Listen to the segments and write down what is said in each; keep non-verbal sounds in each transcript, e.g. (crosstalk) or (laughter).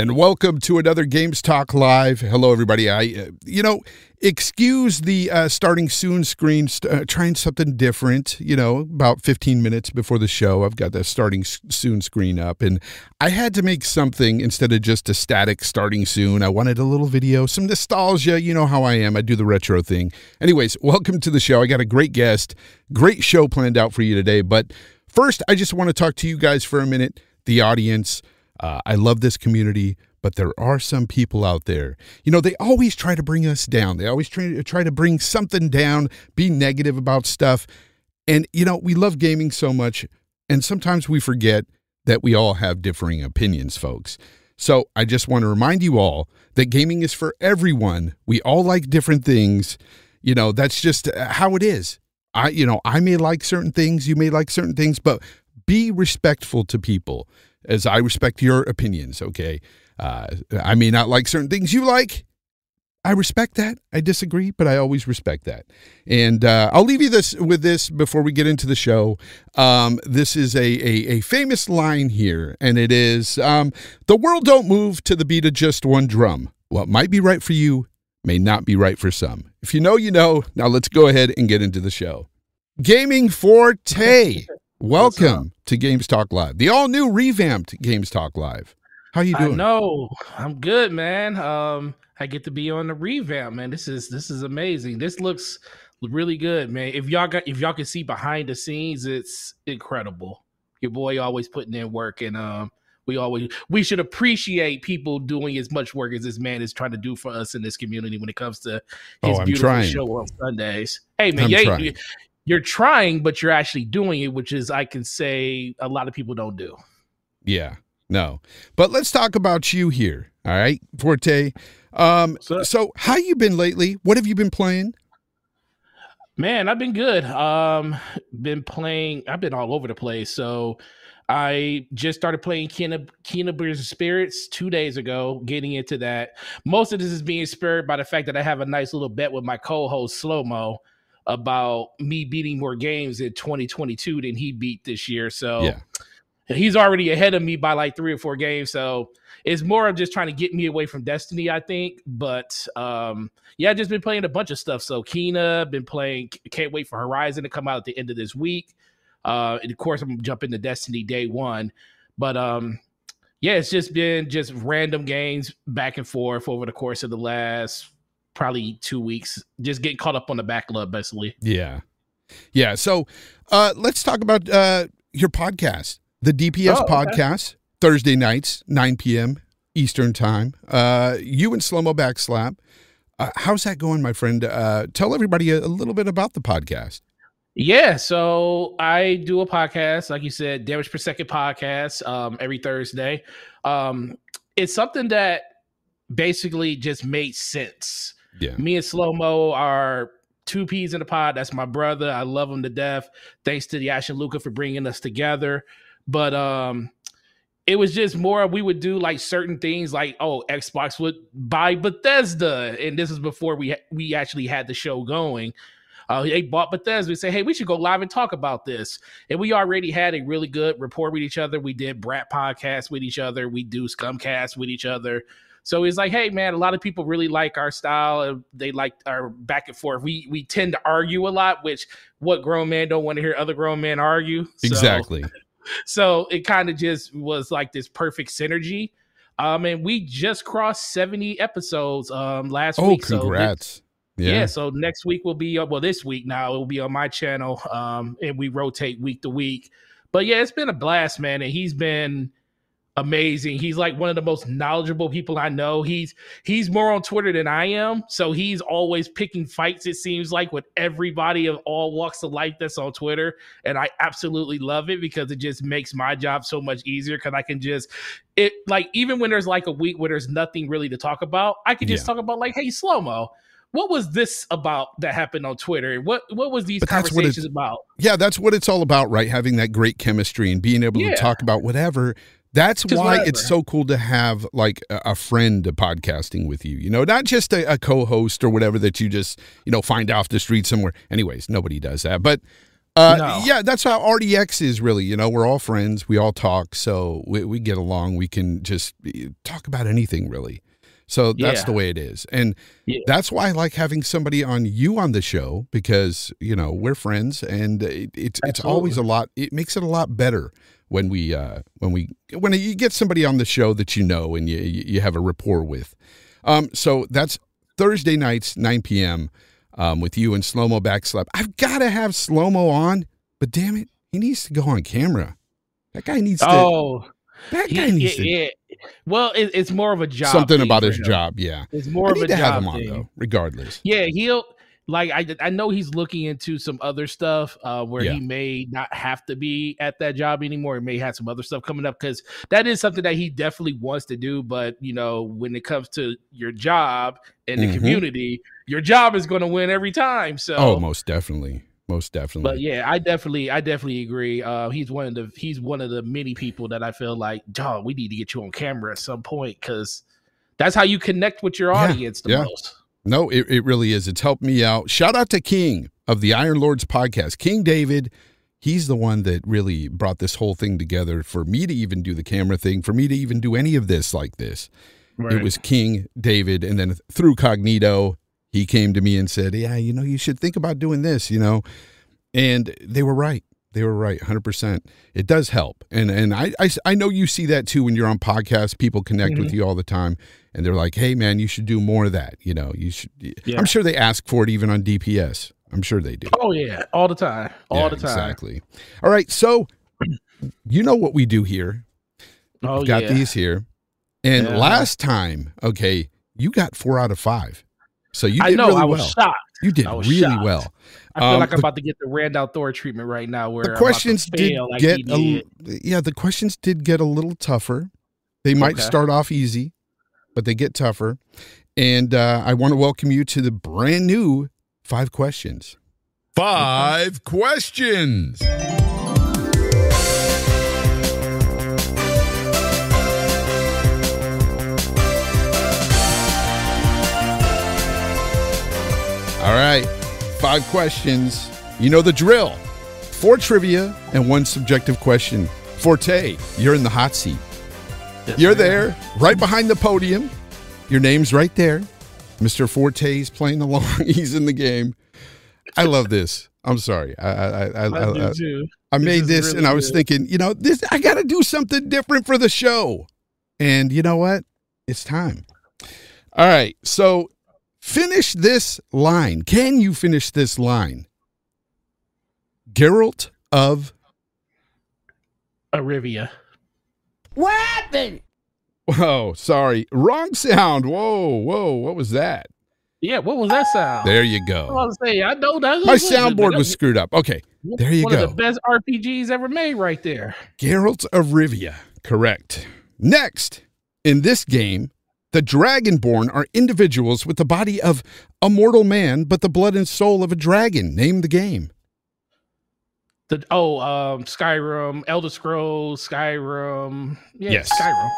and welcome to another Games Talk Live. Hello, everybody. I, uh, you know, excuse the uh, starting soon screen, uh, trying something different. You know, about 15 minutes before the show, I've got the starting soon screen up, and I had to make something instead of just a static starting soon. I wanted a little video, some nostalgia. You know how I am. I do the retro thing. Anyways, welcome to the show. I got a great guest, great show planned out for you today. But first, I just want to talk to you guys for a minute, the audience. Uh, I love this community, but there are some people out there. You know, they always try to bring us down. They always try to try to bring something down, be negative about stuff. And you know, we love gaming so much, and sometimes we forget that we all have differing opinions, folks. So I just want to remind you all that gaming is for everyone. We all like different things. You know, that's just how it is. I, you know, I may like certain things, you may like certain things, but be respectful to people as I respect your opinions, okay? Uh, I may not like certain things you like. I respect that. I disagree, but I always respect that. And uh, I'll leave you this with this before we get into the show. Um, this is a, a, a famous line here, and it is um, the world don't move to the beat of just one drum. What might be right for you may not be right for some. If you know, you know. Now let's go ahead and get into the show. Gaming Forte. (laughs) Welcome to Games Talk Live, the all new revamped Games Talk Live. How you doing? No, I'm good, man. Um, I get to be on the revamp, man. This is this is amazing. This looks really good, man. If y'all got if y'all can see behind the scenes, it's incredible. Your boy always putting in work, and um, we always we should appreciate people doing as much work as this man is trying to do for us in this community when it comes to his Oh, beautiful trying. show on Sundays. Hey, man, yeah, you're trying, but you're actually doing it, which is I can say a lot of people don't do. Yeah, no. But let's talk about you here. All right, Forte. Um, So- so how you been lately? What have you been playing? Man, I've been good. Um, been playing. I've been all over the place. So, I just started playing Kena Kena Beers and Spirits two days ago. Getting into that. Most of this is being spurred by the fact that I have a nice little bet with my co-host Slow Mo about me beating more games in 2022 than he beat this year. So, Yeah. he's already ahead of me by like three or four games. So it's more of just trying to get me away from Destiny, I think. But um, yeah, I've just been playing a bunch of stuff. So Kena, been playing. Can't wait for Horizon to come out at the end of this week. Uh, and of course, I'm jumping to Destiny day one. But um, yeah, it's just been just random games back and forth over the course of the last probably two weeks. Just getting caught up on the backlog, basically. Yeah, yeah. So uh, let's talk about uh, your podcast, the DPS Oh, okay. podcast, Thursday nights, 9 p.m. Eastern time. Uh, you and Slomo Backslap. Uh, how's that going, my friend? Uh, tell everybody a, a little bit about the podcast. Yeah, so I do a podcast, like you said, damage per second podcast, um, every Thursday. Um, it's something that basically just made sense. Yeah. Me and Slow Mo are two peas in a pod. That's my brother. I love him to death. Thanks to the Ash and Luca for bringing us together. But um, it was just more we would do like certain things, like oh, Xbox would buy Bethesda, and this is before we we actually had the show going. Uh, they bought Bethesda. We say, hey, we should go live and talk about this. And we already had a really good rapport with each other. We did Brat podcast with each other. We do Scumcast with each other. So it's like, hey, man, a lot of people really like our style. They like our back and forth. We we tend to argue a lot, which what grown men don't want to hear other grown men argue. So- Exactly. (laughs) so it kind of just was like this perfect synergy. Um, and we just crossed 70 episodes um last Oh, week. So congrats. yeah. yeah. so next week will be uh, well this week now it will be on my channel um and we rotate week to week. But yeah, it's been a blast, man, and he's been amazing. He's like one of the most knowledgeable people I know. He's he's more on Twitter than I am, so he's always picking fights it seems like with everybody of all walks of life that's on Twitter, and I absolutely love it because it just makes my job so much easier cuz I can just it like even when there's like a week where there's nothing really to talk about, I can just Yeah. talk about like, hey, slow mo. What was this about that happened on Twitter? What what was these But conversations about? Yeah, that's what it's all about, right? Having that great chemistry and being able Yeah. to talk about whatever. That's why whatever. it's so cool to have like a, friend podcasting with you. You know, not just a, a co-host or whatever that you just you know find off the street somewhere. Anyways, nobody does that, but Uh, No. Yeah, that's how RDX is really. You know, we're all friends. We all talk. So we, we get along. We can just eh, talk about anything really. So that's Yeah. the way it is. And Yeah. that's why I like having somebody on you on the show because, you know, we're friends and it, it's it's always a lot it makes it a lot better when we uh when we when you get somebody on the show that you know and you you have a rapport with. Um so that's Thursday nights 9 p.m. Um, with you and Slow Mo Backslap. I've got to have Slow Mo on, but damn it, he needs to go on camera. That guy needs to. Oh, that he- guy needs to. yeah, yeah. Well, it, it's more of a job. something thing about his him. job. Yeah, It's I more of need a to have job him on thing. though, regardless. Yeah, he'll like I I know he's looking into some other stuff uh, where Yeah. he may not have to be at that job anymore. He may have some other stuff coming up because that is something that he definitely wants to do. But you know, when it comes to your job and the Mhm. community, your job is going to win every time. So, Oh, most definitely, most definitely. but yeah, I definitely I definitely agree. Uh, he's one of the he's one of the many people that I feel like, John, we need to get you on camera at some point because that's how you connect with your Yeah, audience the yeah. most. No, it, it really is. It's helped me out. Shout out to King of the Iron Lords podcast. King David, he's the one that really brought this whole thing together for me to even do the camera thing, for me to even do any of this like this. It was King David. And then through Cognito, he came to me and said, Yeah, you know, you should think about doing this, you know. And they were right. They were right, 100%. It does help. And and I, I, I know you see that too when you're on podcasts. People connect with mm-hmm. you all the time and they're like, hey, man, you should do more of that. You know, you should. Yeah. I'm sure they ask for it even on DPS. I'm sure they do. Oh yeah, all the time, all Yeah, the time. Exactly. All right. So, you know what we do here. Oh We've got yeah. these here. And last time, okay, you got four out of five. So you I did know. really I was well. shocked. You did I really shocked. well. I feel Um, like I'm the- about to get the Randall Thor treatment right now, where The I'm questions did like get he a, yeah, the questions did get a little tougher. They might Okay. start off easy, but they get tougher. And uh, I want to welcome you to the brand new five questions. Five questions. All right, five questions. You know the drill. Four trivia and one subjective question. Forte, you're in the hot seat. Yes, You're there, right behind the podium. Your name's right there. Mr. Forte's playing along. (laughs) He's in the game. I love this. I'm sorry. I I I, I, I do I, made is this really and I was good. thinking, you know, this I got to do something different for the show. And you know what? It's time. All right. So finish this line. Can you finish this line? Geralt of Arivia. What happened? Whoa, sorry. Wrong sound. Whoa, whoa. What was that? Yeah, what was that sound? There you go. I go. was saying, I know that. My soundboard was screwed up. Okay. there you one go. of the best RPGs ever made, right there. Geralt of Rivia. Correct. Next, in this game, the Dragonborn are individuals with the body of a mortal man, but the blood and soul of a dragon. Name the game. The oh, um, Skyrim, Elder Scrolls, Skyrim. Yeah, Yes. Skyrim.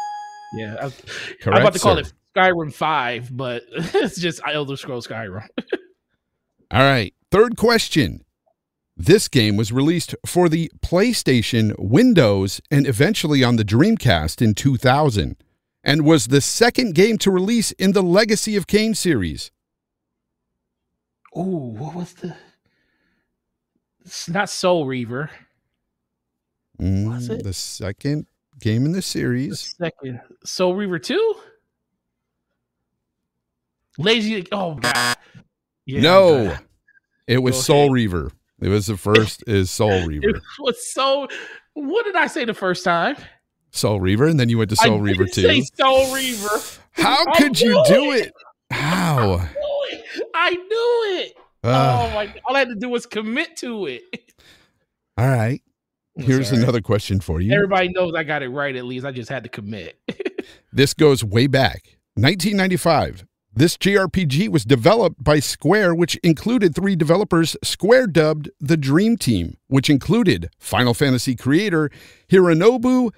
Yeah, I, Correct. I'm about to call sir. it Skyrim Five, but (laughs) it's just Elder Scrolls Skyrim. (laughs) All right. Third question. This game was released for the PlayStation, Windows, and eventually on the Dreamcast in 2000, and was the second game to release in the Legacy of Kain series. Ooh, what was the? It's not Soul Reaver. Mm, Was it? The second game in the The series. second Soul Reaver Two. Lazy. Oh God. Yeah, no, God. it was Go Soul ahead. Reaver. It was the first is Soul (laughs) Reaver. It was so. What did I say the first time? Soul Reaver, and then you went to Soul I Reaver say 2. Soul Reaver. How I could you do it. it? How? I knew it. I knew it. Ah, oh my! All I had to do was commit to it. all right. (laughs) Here's It's all right. another question for you. Everybody knows I got it right. At least I just had to commit. (laughs) This goes way back. 1995. This JRPG was developed by Square, which included three developers Square dubbed the Dream Team, which included Final Fantasy creator Hironobu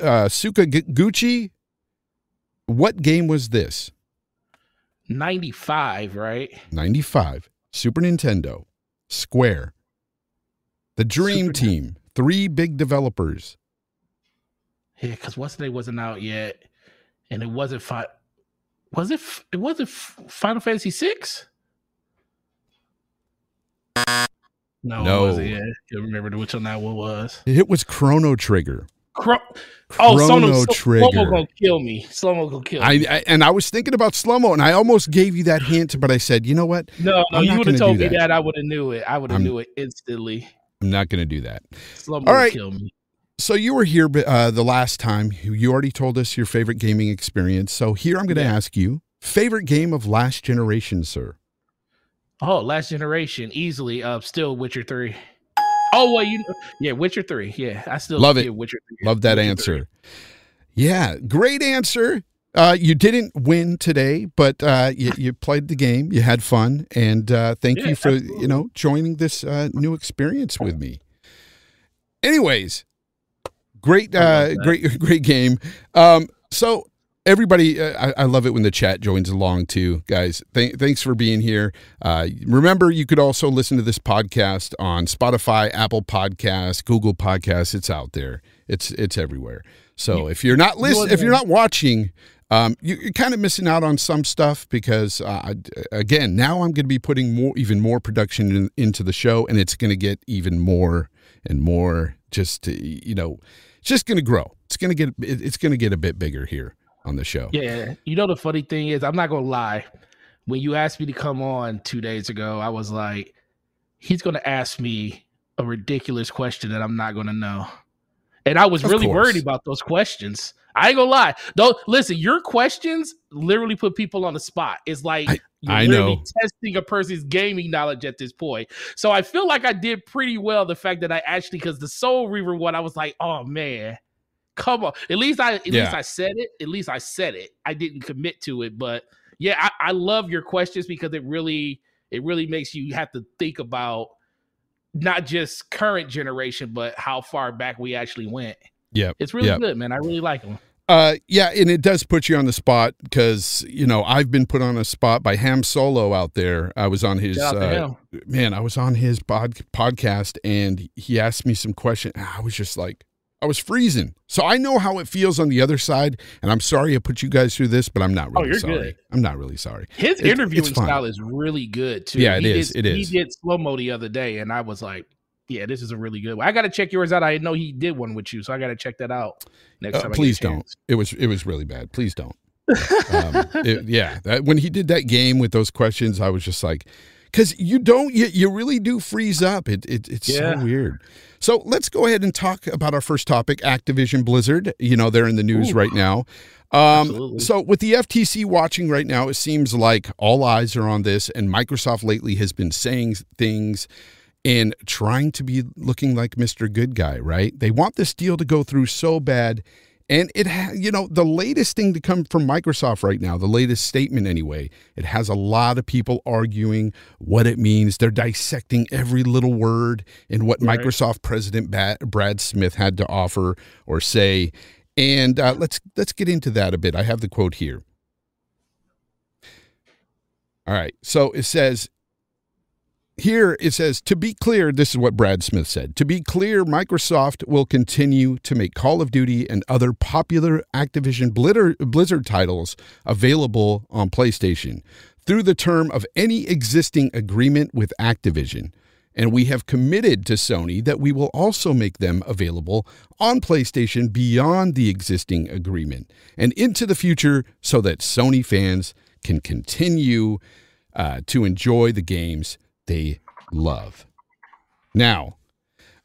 uh, Sakaguchi. What game was this? Ninety-five, right? 95. Super Nintendo. Square. The Dream Super- Team, three big developers. Yeah, because what's the wasn't out yet, and it wasn't fi- Was it? f- It wasn't f- Final Fantasy six. No, No. It wasn't, yeah, can't remember which one that one was. It was Chrono Trigger. Cro- oh, Chrono Trigger. Slow-mo gonna kill me. Slow-mo gonna kill me. I, I and I was thinking about slow mo, and I almost gave you that hint, but I said, you know what? no, no, you would have told me that. that. I would have knew it. I would have knew it instantly. I'm not going to do that. Slow-mo All would kill me. So you were here uh, the last time. You already told us your favorite gaming experience. So here I'm going to Yeah. ask you favorite game of last generation, sir. Oh, last generation, easily. Uh, still Witcher three. Oh well, you yeah, Witcher three. Yeah, I still Love it. Witcher three. Love that Witcher answer. Yeah, great answer. Uh, you didn't win today, but uh, you, you played the game. You had fun, and uh, thank Yeah, you for you know joining this uh, new experience with me. Anyways, great, uh, great, (laughs) great game. Um, so everybody, uh, I, I love it when the chat joins along too, guys. Th- thanks for being here. Uh, remember, you could also listen to this podcast on Spotify, Apple Podcasts, Google Podcasts. It's out there. It's it's everywhere. So if you're not listening, if you're not watching, um, you, you're kind of missing out on some stuff because, uh, I- again, now I'm going to be putting more, even more production in, into the show, and it's going to get even more and more. Just to, you know, it's just going to grow. It's going to get it- it's going to get a bit bigger here on the show. Yeah, you know the funny thing is, I'm not gonna lie. When you asked me to come on two days ago, I was like, he's gonna ask me a ridiculous question that I'm not gonna know, and I was Of really course. worried about those questions. I ain't gonna lie. Don't listen. Your questions literally put people on the spot. It's like I- you're I know. testing a person's gaming knowledge at this point. So I feel like I did pretty well. The fact that I actually, because the Soul Reaver one, I was like, oh man, come on. At least I, at Yeah. least I said it. At least I said it. I didn't commit to it, but yeah, I, I love your questions because it really, it really makes you have to think about not just current generation, but how far back we actually went. Yeah. It's really Yep. good, man. I really like them. Uh, yeah, and it does put you on the spot because you know I've been put on a spot by Ham Solo out there. I was on his Shout out to uh, man, I was on his pod, podcast and he asked me some question. I was just like, I was freezing. So I know how it feels on the other side. And I'm sorry I put you guys through this, but I'm not Oh, really you're sorry. good. I'm not really sorry. His It's- interviewing style is really good too. Yeah, it he is. Did, It is. He did slow mo the other day, and I was like, "Yeah, this is a really good one." I got to check yours out. I know he did one with you, so I got to check that out next Uh, time. Please don't. It was it was really bad. Please don't. (laughs) um, it- yeah, that, when he did that game with those questions, I was just like, because you don't, you, you really do freeze up. It, it it's Yeah. so weird. So let's go ahead and talk about our first topic, Activision Blizzard. You know, they're in the news Ooh. right now. Um, so with the FTC watching right now, it seems like all eyes are on this, and Microsoft lately has been saying things and trying to be looking like Mr. Good Guy, right? They want this deal to go through so bad. And it, ha- you know, the latest thing to come from Microsoft right now, the latest statement anyway, it has a lot of people arguing what it means. They're dissecting every little word in what Right. Microsoft President Ba- Brad Smith had to offer or say. And uh, let's let's get into that a bit. I have the quote here. All right. So it says here it says to be clear this is what brad smith said to be clear microsoft will continue to make call of duty and other popular activision blizzard, titles available on playstation through the term of any existing agreement with activision. And we have committed to sony that we will also make them available on playstation beyond the existing agreement and into the future so that sony fans can continue uh, to enjoy the games they love. Now,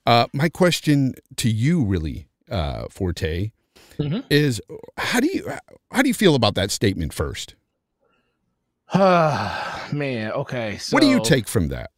uh, my question to you, really, uh, Forte, Mhm. is how do you how do you feel about that statement first? (sighs) man, okay. So what do you take from that?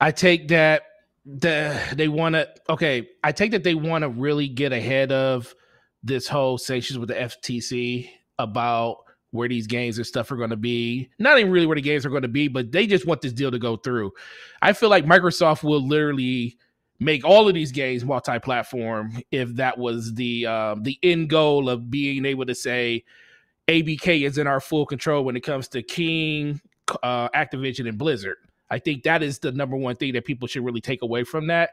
I take that the they want to okay. I take that they want to really get ahead of this whole sanctions with the FTC about where these games and stuff are going to be. Not even really where the games are going to be, but they just want this deal to go through. I feel like Microsoft will literally make all of these games multi-platform if that was the um, the end goal of being able to say ABK is in our full control when it comes to King, uh, Activision, and Blizzard. I think that is the number one thing that people should really take away from that.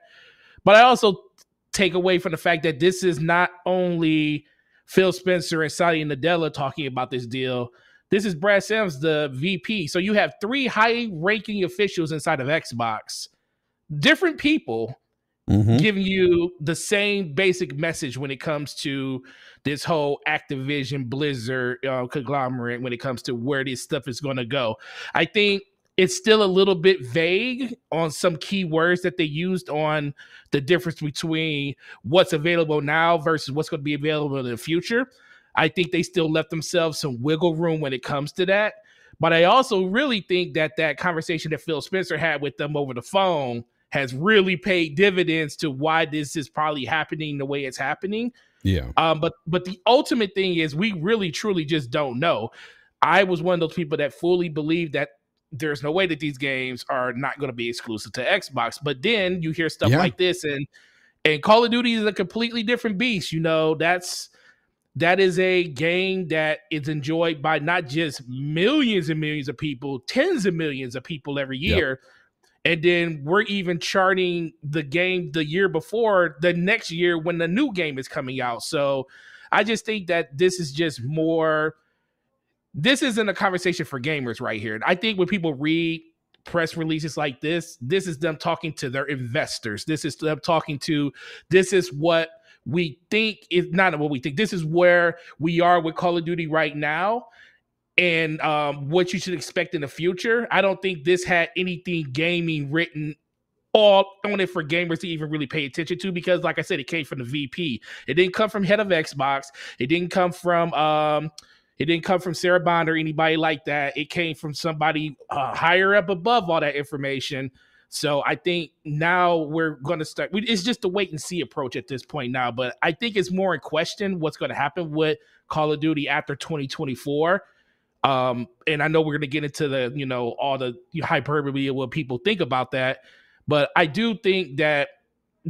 But I also take away from the fact that this is not only Phil Spencer and Satya Nadella talking about this deal. This is Brad Sims, the VP. So you have three high ranking officials inside of Xbox, different people mm-hmm. giving you the same basic message when it comes to this whole Activision Blizzard uh, conglomerate, when it comes to where this stuff is going to go. I think it's still a little bit vague on some key words that they used on the difference between what's available now versus what's going to be available in the future. I think they still left themselves some wiggle room when it comes to that. But I also really think that that conversation that Phil Spencer had with them over the phone has really paid dividends to why this is probably happening the way it's happening. Yeah. Um, but but the ultimate thing is we really truly just don't know. I was one of those people that fully believed that there's no way that these games are not going to be exclusive to Xbox. But then you hear stuff yeah. like this, and and Call of Duty is a completely different beast. You know, that's that is a game that is enjoyed by not just millions and millions of people, tens of millions of people every year. Yep. And then we're even charting the game the year before the next year when the new game is coming out. So I just think that this is just more this isn't a conversation for gamers right here. I think when people read press releases like this, this is them talking to their investors. This is them talking to this is what we think is not what we think. This is where we are with Call of Duty right now and um, what you should expect in the future. I don't think this had anything gaming written all on it for gamers to even really pay attention to because like I said, it came from the VP. It didn't come from head of Xbox. It didn't come from um it didn't come from Sarah Bond or anybody like that. It came from somebody uh, higher up above all that information. So I think now we're going to start. It's just a wait and see approach at this point now. But I think it's more in question what's going to happen with Call of Duty after 2024. Um, and I know we're going to get into the you know all the hyperbole of what people think about that. But I do think that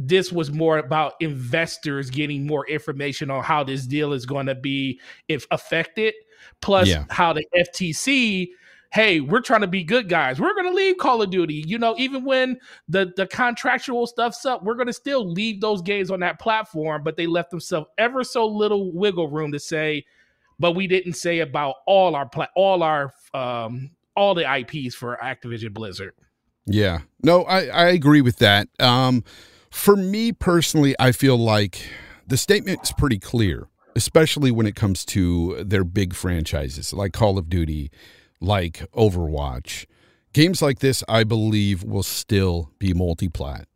this was more about investors getting more information on how this deal is going to be if affected. Plus yeah. how the ftc hey we're trying to be good guys. We're going to leave call of duty. You know even when the the contractual stuff's up we're going to still leave those games on that platform but they left themselves ever so little wiggle room to say but we didn't say about all our pla- all our um all the ips for activision blizzard. Yeah. No i i agree with that. Um for me personally, I feel like the statement is pretty clear, especially when it comes to their big franchises like Call of Duty, like Overwatch. Games like this, I believe, will still be multi-plat.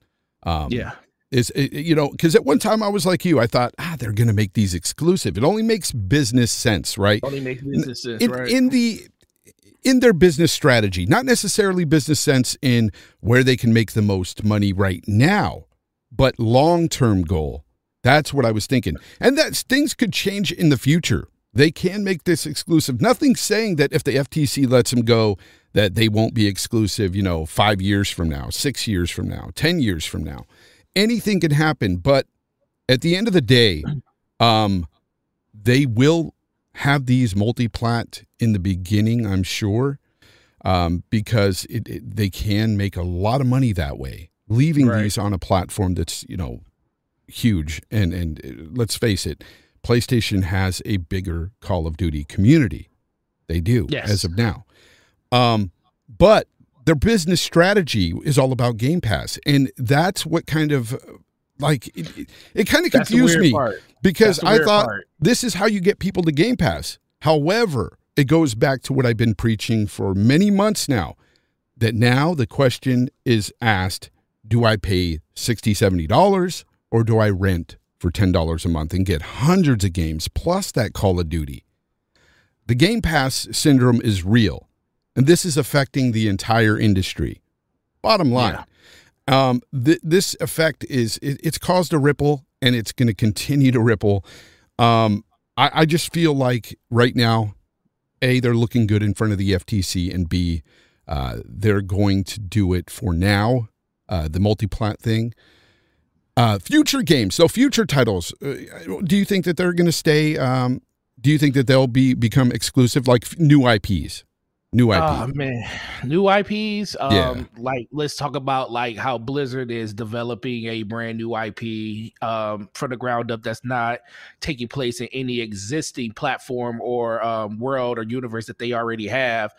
Um, yeah. Is you know because at one time I was like you, I thought ah they're going to make these exclusive. It only makes business sense, right? Only makes business sense, in, right? In the in their business strategy, not necessarily business sense in where they can make the most money right now, but long term goal. That's what I was thinking. And that things could change in the future. They can make this exclusive. Nothing saying that if the FTC lets them go, that they won't be exclusive, you know, five years from now, six years from now, 10 years from now. Anything can happen. But at the end of the day, um, they will have these multi-plat in the beginning, I'm sure, um, because it, it, they can make a lot of money that way leaving right. these on a platform that's you know huge and and uh, let's face it PlayStation has a bigger Call of Duty community they do yes. as of now um but their business strategy is all about Game Pass and that's what kind of like it, it, it kind of confused me part. because I thought part. this is how you get people to Game Pass however it goes back to what I've been preaching for many months now that now the question is asked do I pay $60, $70 or do I rent for $10 a month and get hundreds of games plus that Call of Duty? The Game Pass syndrome is real, and this is affecting the entire industry. Bottom line, yeah. um, th- this effect is it, it's caused a ripple, and it's going to continue to ripple. Um, I, I just feel like right now, a they're looking good in front of the FTC, and b uh, they're going to do it for now uh, the multi-plat thing. Uh, future games, so future titles. Uh, do you think that they're going to stay? Um, do you think that they'll be become exclusive, like new IPs, New IP. Oh man, new IPs. Um, Yeah. like let's talk about like how Blizzard is developing a brand new IP um, from the ground up that's not taking place in any existing platform or um, world or universe that they already have.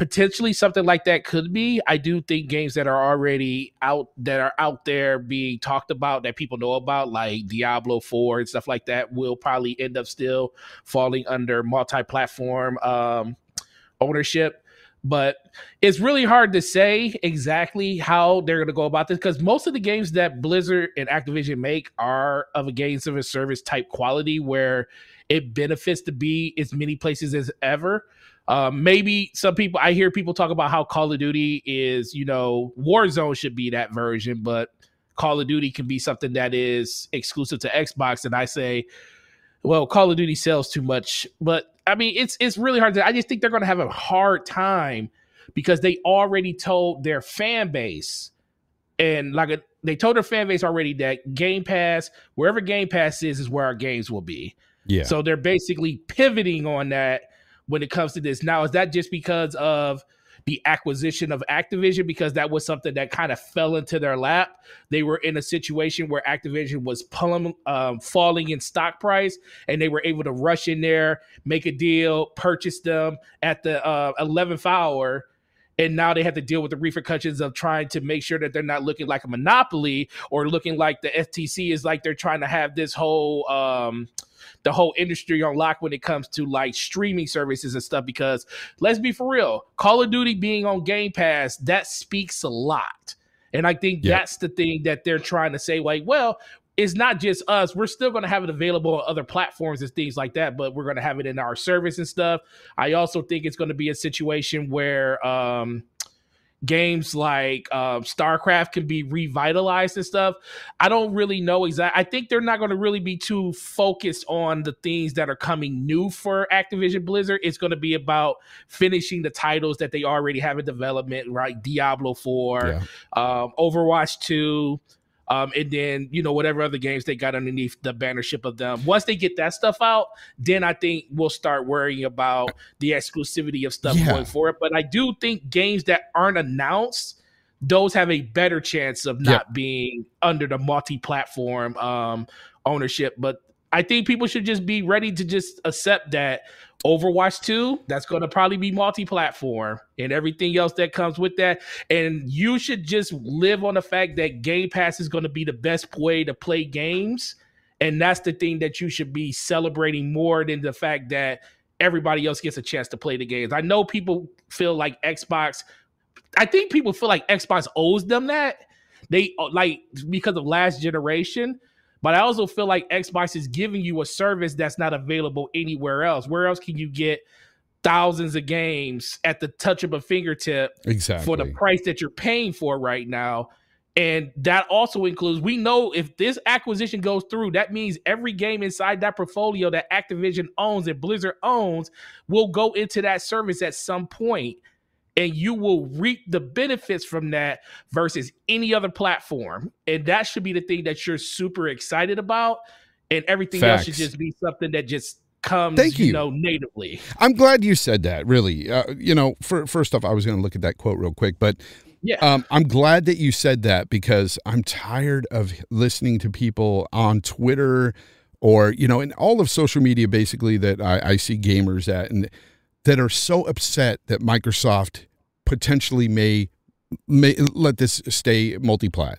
Potentially something like that could be. I do think games that are already out that are out there being talked about that people know about, like Diablo 4 and stuff like that, will probably end up still falling under multi-platform um, ownership but it's really hard to say exactly how they're going to go about this because most of the games that Blizzard and Activision make are of a games of a service type quality where it benefits to be as many places as ever. Um, maybe some people I hear people talk about how Call of Duty is, you know, Warzone should be that version, but Call of Duty can be something that is exclusive to Xbox. And I say, well, Call of Duty sells too much, but I mean, it's it's really hard to. I just think they're going to have a hard time because they already told their fan base, and like a, they told their fan base already that Game Pass, wherever Game Pass is, is where our games will be. yeah. So they're basically pivoting on that when it comes to this. Now, is that just because of the acquisition of Activision? Because that was something that kind of fell into their lap. They were in a situation where Activision was pulling, um, falling in stock price, and they were able to rush in there, make a deal, purchase them at the uh, 11th hour. And now they have to deal with the repercussions of trying to make sure that they're not looking like a monopoly or looking like the FTC is like they're trying to have this whole um, the whole industry on lock when it comes to like streaming services and stuff. Because let's be for real, Call of Duty being on Game Pass that speaks a lot, and I think that's the thing that they're trying to say. Like, well, it's not just us. We're still going to have it available on other platforms and things like that, but we're going to have it in our service and stuff. I also think it's going to be a situation where um, games like um, StarCraft can be revitalized and stuff. I don't really know exactly. I think they're not going to really be too focused on the things that are coming new for Activision Blizzard. It's going to be about finishing the titles that they already have in development, right? Diablo 4, Yeah. um, Overwatch 2, um, and then you know whatever other games they got underneath the bannership of them. Once they get that stuff out, then I think we'll start worrying about the exclusivity of stuff Yeah. going forward. But I do think games that aren't announced, those have a better chance of not being under the multi-platform um, ownership. But I think people should just be ready to just accept that Overwatch 2, that's going to probably be multi-platform and everything else that comes with that. And you should just live on the fact that Game Pass is going to be the best way to play games. And that's the thing that you should be celebrating more than the fact that everybody else gets a chance to play the games. I know people feel like Xbox, I think people feel like Xbox owes them that. They like because of last generation. But I also feel like Xbox is giving you a service that's not available anywhere else. Where else can you get thousands of games at the touch of a fingertip Exactly. for the price that you're paying for right now? And that also includes, we know if this acquisition goes through, that means every game inside that portfolio that Activision owns and Blizzard owns will go into that service at some point, and you will reap the benefits from that versus any other platform. And that should be the thing that you're super excited about. And everything else should just be something that just comes, Thank you. know, natively. I'm glad you said that. Really, uh, you know, for, first off, I was going to look at that quote real quick, but Yeah. um, I'm glad that you said that because I'm tired of listening to people on Twitter or you know, in all of social media, basically that I, I see gamers at and that are so upset that Microsoft potentially may may let this stay multiplat.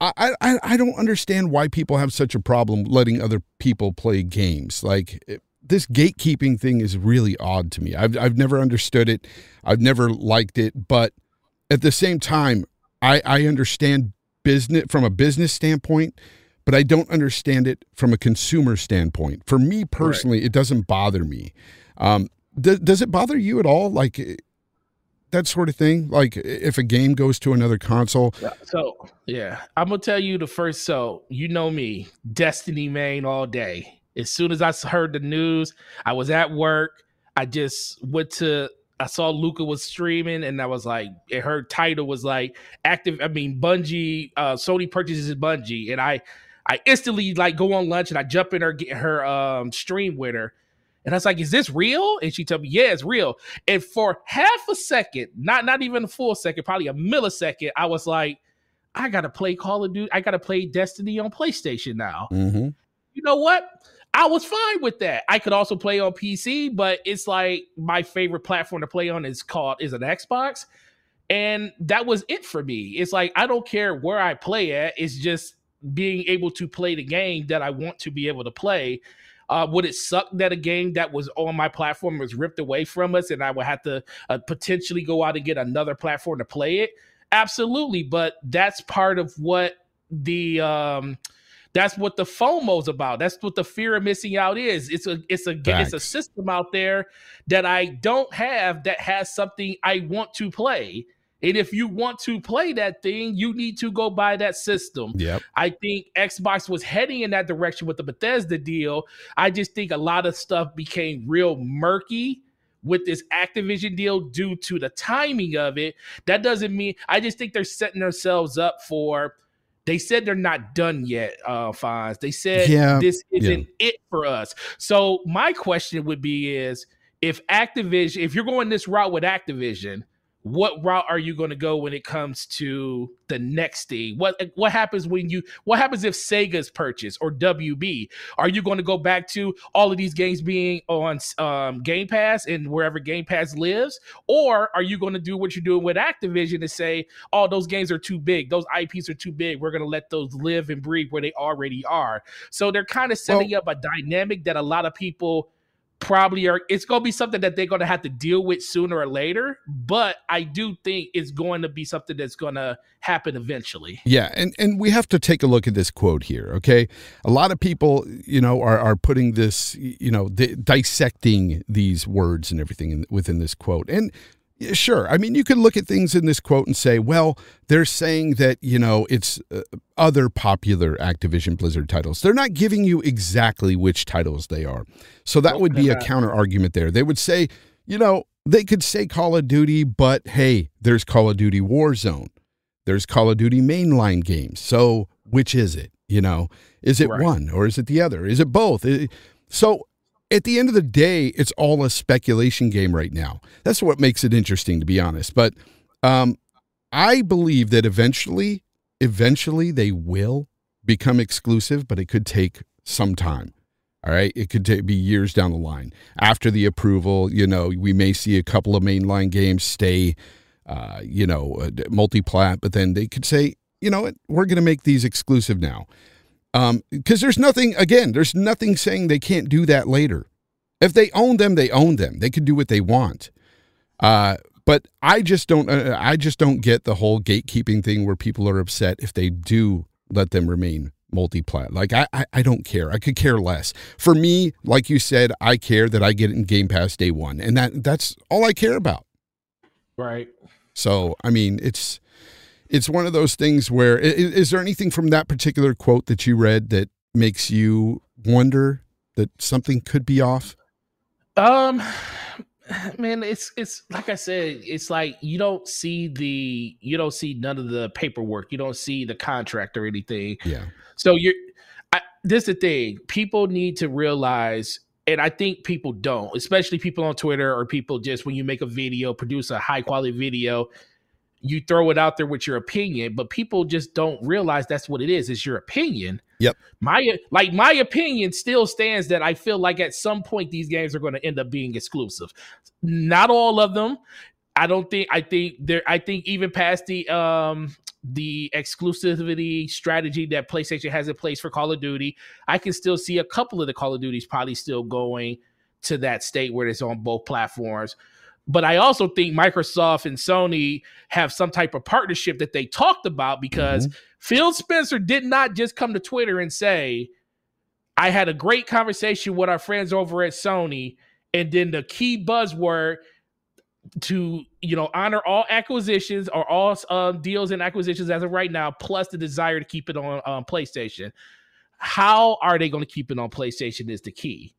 I, I I don't understand why people have such a problem letting other people play games. Like this gatekeeping thing is really odd to me. I've I've never understood it. I've never liked it, but at the same time, I I understand business from a business standpoint, but I don't understand it from a consumer standpoint. For me personally, it doesn't bother me. Um, th- does it bother you at all? Like eh, that sort of thing? Like if a game goes to another console? So yeah, I'm gonna tell you the first. So you know me, Destiny main all day. As soon as I heard the news, I was at work. I just went to. I saw Luca was streaming, and I was like, and her title was like active. I mean, Bungie, uh, Sony purchases Bungie, and I, I instantly like go on lunch and I jump in her get her um stream with her. And I was like, "Is this real?" And she told me, "Yeah, it's real." And for half a second, not not even a full second, probably a millisecond, I was like, "I gotta play Call of Duty. I gotta play Destiny on PlayStation now." Mm-hmm. You know what? I was fine with that. I could also play on PC, but it's like my favorite platform to play on is called is an Xbox. And that was it for me. It's like I don't care where I play at. It's just being able to play the game that I want to be able to play. Uh, would it suck that a game that was on my platform was ripped away from us and I would have to uh, potentially go out and get another platform to play it? Absolutely, but that's part of what the um, that's what the FOMO's about. That's what the fear of missing out is. It's a it's a Facts. it's a system out there that I don't have that has something I want to play. And if you want to play that thing, you need to go buy that system. Yep. I think Xbox was heading in that direction with the Bethesda deal. I just think a lot of stuff became real murky with this Activision deal due to the timing of it. That doesn't mean I just think they're setting themselves up for they said they're not done yet, uh Fonz. They said yeah, this isn't yeah. it for us. So my question would be is if Activision, if you're going this route with Activision, what route are you going to go when it comes to the next thing? What what happens when you what happens if Sega's purchase or WB? Are you going to go back to all of these games being on um, Game Pass and wherever Game Pass lives, or are you going to do what you're doing with Activision and say, "Oh, those games are too big. Those IPs are too big. We're going to let those live and breathe where they already are." So they're kind of setting well, up a dynamic that a lot of people probably are it's going to be something that they're going to have to deal with sooner or later but i do think it's going to be something that's going to happen eventually. Yeah and and we have to take a look at this quote here okay? A lot of people you know are are putting this you know dissecting these words and everything in, within this quote. And sure. I mean, you can look at things in this quote and say, well, they're saying that, you know, it's uh, other popular Activision Blizzard titles. They're not giving you exactly which titles they are. So that would be a counter argument there. They would say, you know, they could say Call of Duty, but hey, there's Call of Duty Warzone. There's Call of Duty mainline games. So which is it? You know, is it right. one or is it the other? Is it both? So at the end of the day, it's all a speculation game right now. That's what makes it interesting, to be honest. But um, I believe that eventually, eventually they will become exclusive, but it could take some time. All right, it could be years down the line after the approval. You know, we may see a couple of mainline games stay, uh, you know, uh, multi-plat, but then they could say, you know, what, we're going to make these exclusive now because um, there's nothing again there's nothing saying they can't do that later. If they own them they own them. They can do what they want. Uh, but i just don't uh, i just don't get the whole gatekeeping thing where people are upset if they do let them remain multi-plat. Like I, I i don't care. I could care less. For me like you said i care that i get it in game pass day one and that that's all i care about. Right. So i mean it's it's one of those things where is, is there anything from that particular quote that you read that makes you wonder that something could be off? Um (sighs) man it's it's like i said it's like you don't see the you don't see none of the paperwork. You don't see the contract or anything. Yeah. So you're I, this is the thing. People need to realize and i think people don't especially people on twitter or people just when you make a video produce a high quality video you throw it out there with your opinion, but people just don't realize that's what it is. It's your opinion. Yep. My like my opinion still stands that I feel like at some point these games are going to end up being exclusive. Not all of them. I don't think I think there I think even past the um the exclusivity strategy that PlayStation has in place for Call of Duty, I can still see a couple of the Call of Duties probably still going to that state where it's on both platforms. But I also think Microsoft and Sony have some type of partnership that they talked about because mm-hmm. Phil Spencer did not just come to Twitter and say, I had a great conversation with our friends over at Sony. And then the key buzzword to you know honor all acquisitions or all uh, deals and acquisitions as of right now, plus the desire to keep it on um, PlayStation. How are they going to keep it on PlayStation is the key.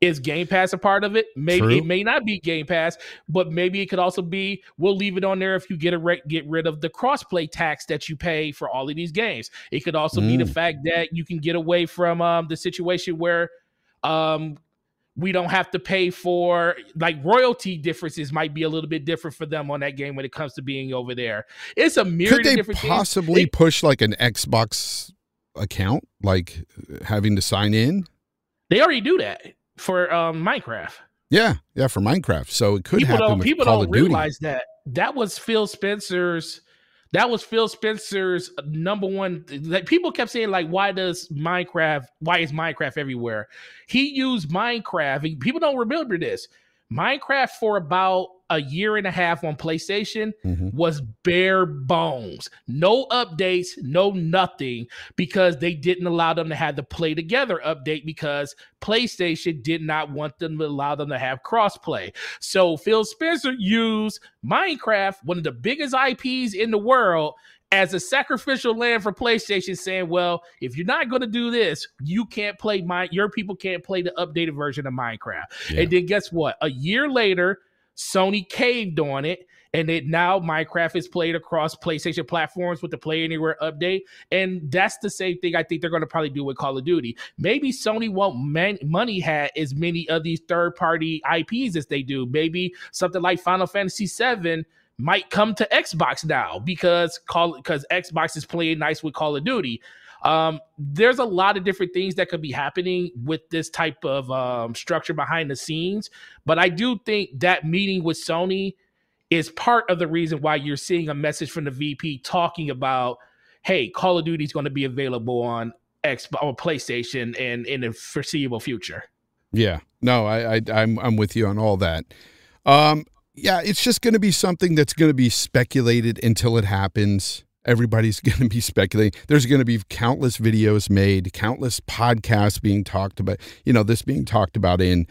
Is Game Pass a part of it? Maybe True. it may not be Game Pass, but maybe it could also be we'll leave it on there if you get a re- get rid of the crossplay tax that you pay for all of these games. It could also mm. be the mm. fact that you can get away from um, the situation where um, we don't have to pay for like royalty differences might be a little bit different for them on that game when it comes to being over there. It's a myriad Could they of different possibly push like an Xbox account, like having to sign in? They already do that for um, Minecraft. Yeah, yeah, for Minecraft. So it could people happen don't with people Call don't of Duty. realize that that was Phil Spencer's that was Phil Spencer's number one like people kept saying like why does Minecraft why is Minecraft everywhere he used Minecraft and people don't remember this Minecraft for about a year and a half on PlayStation Mhm. was bare bones. No updates, no nothing, because they didn't allow them to have the play together update because PlayStation did not want them to allow them to have crossplay. So Phil Spencer used Minecraft, one of the biggest IPs in the world, as a sacrificial lamb for PlayStation, saying, "Well, if you're not going to do this, you can't play my your people can't play the updated version of Minecraft." Yeah. And then guess what? A year later, Sony caved on it, and it now Minecraft is played across PlayStation platforms with the Play Anywhere update. And that's the same thing I think they're going to probably do with Call of Duty. Maybe Sony won't man- money hat as many of these third party IPs as they do. Maybe something like Final Fantasy VII might come to Xbox now because call because Xbox is playing nice with Call of Duty. Um, there's a lot of different things that could be happening with this type of um, structure behind the scenes, but I do think that meeting with Sony is part of the reason why you're seeing a message from the VP talking about, hey, Call of Duty is going to be available on Xbox or PlayStation and in the foreseeable future. Yeah, no, I, I I'm I'm with you on all that. Um, yeah, it's just going to be something that's going to be speculated until it happens. Everybody's (laughs) going to be speculating. There's going to be countless videos made, countless podcasts being talked about. You know, this being talked about in.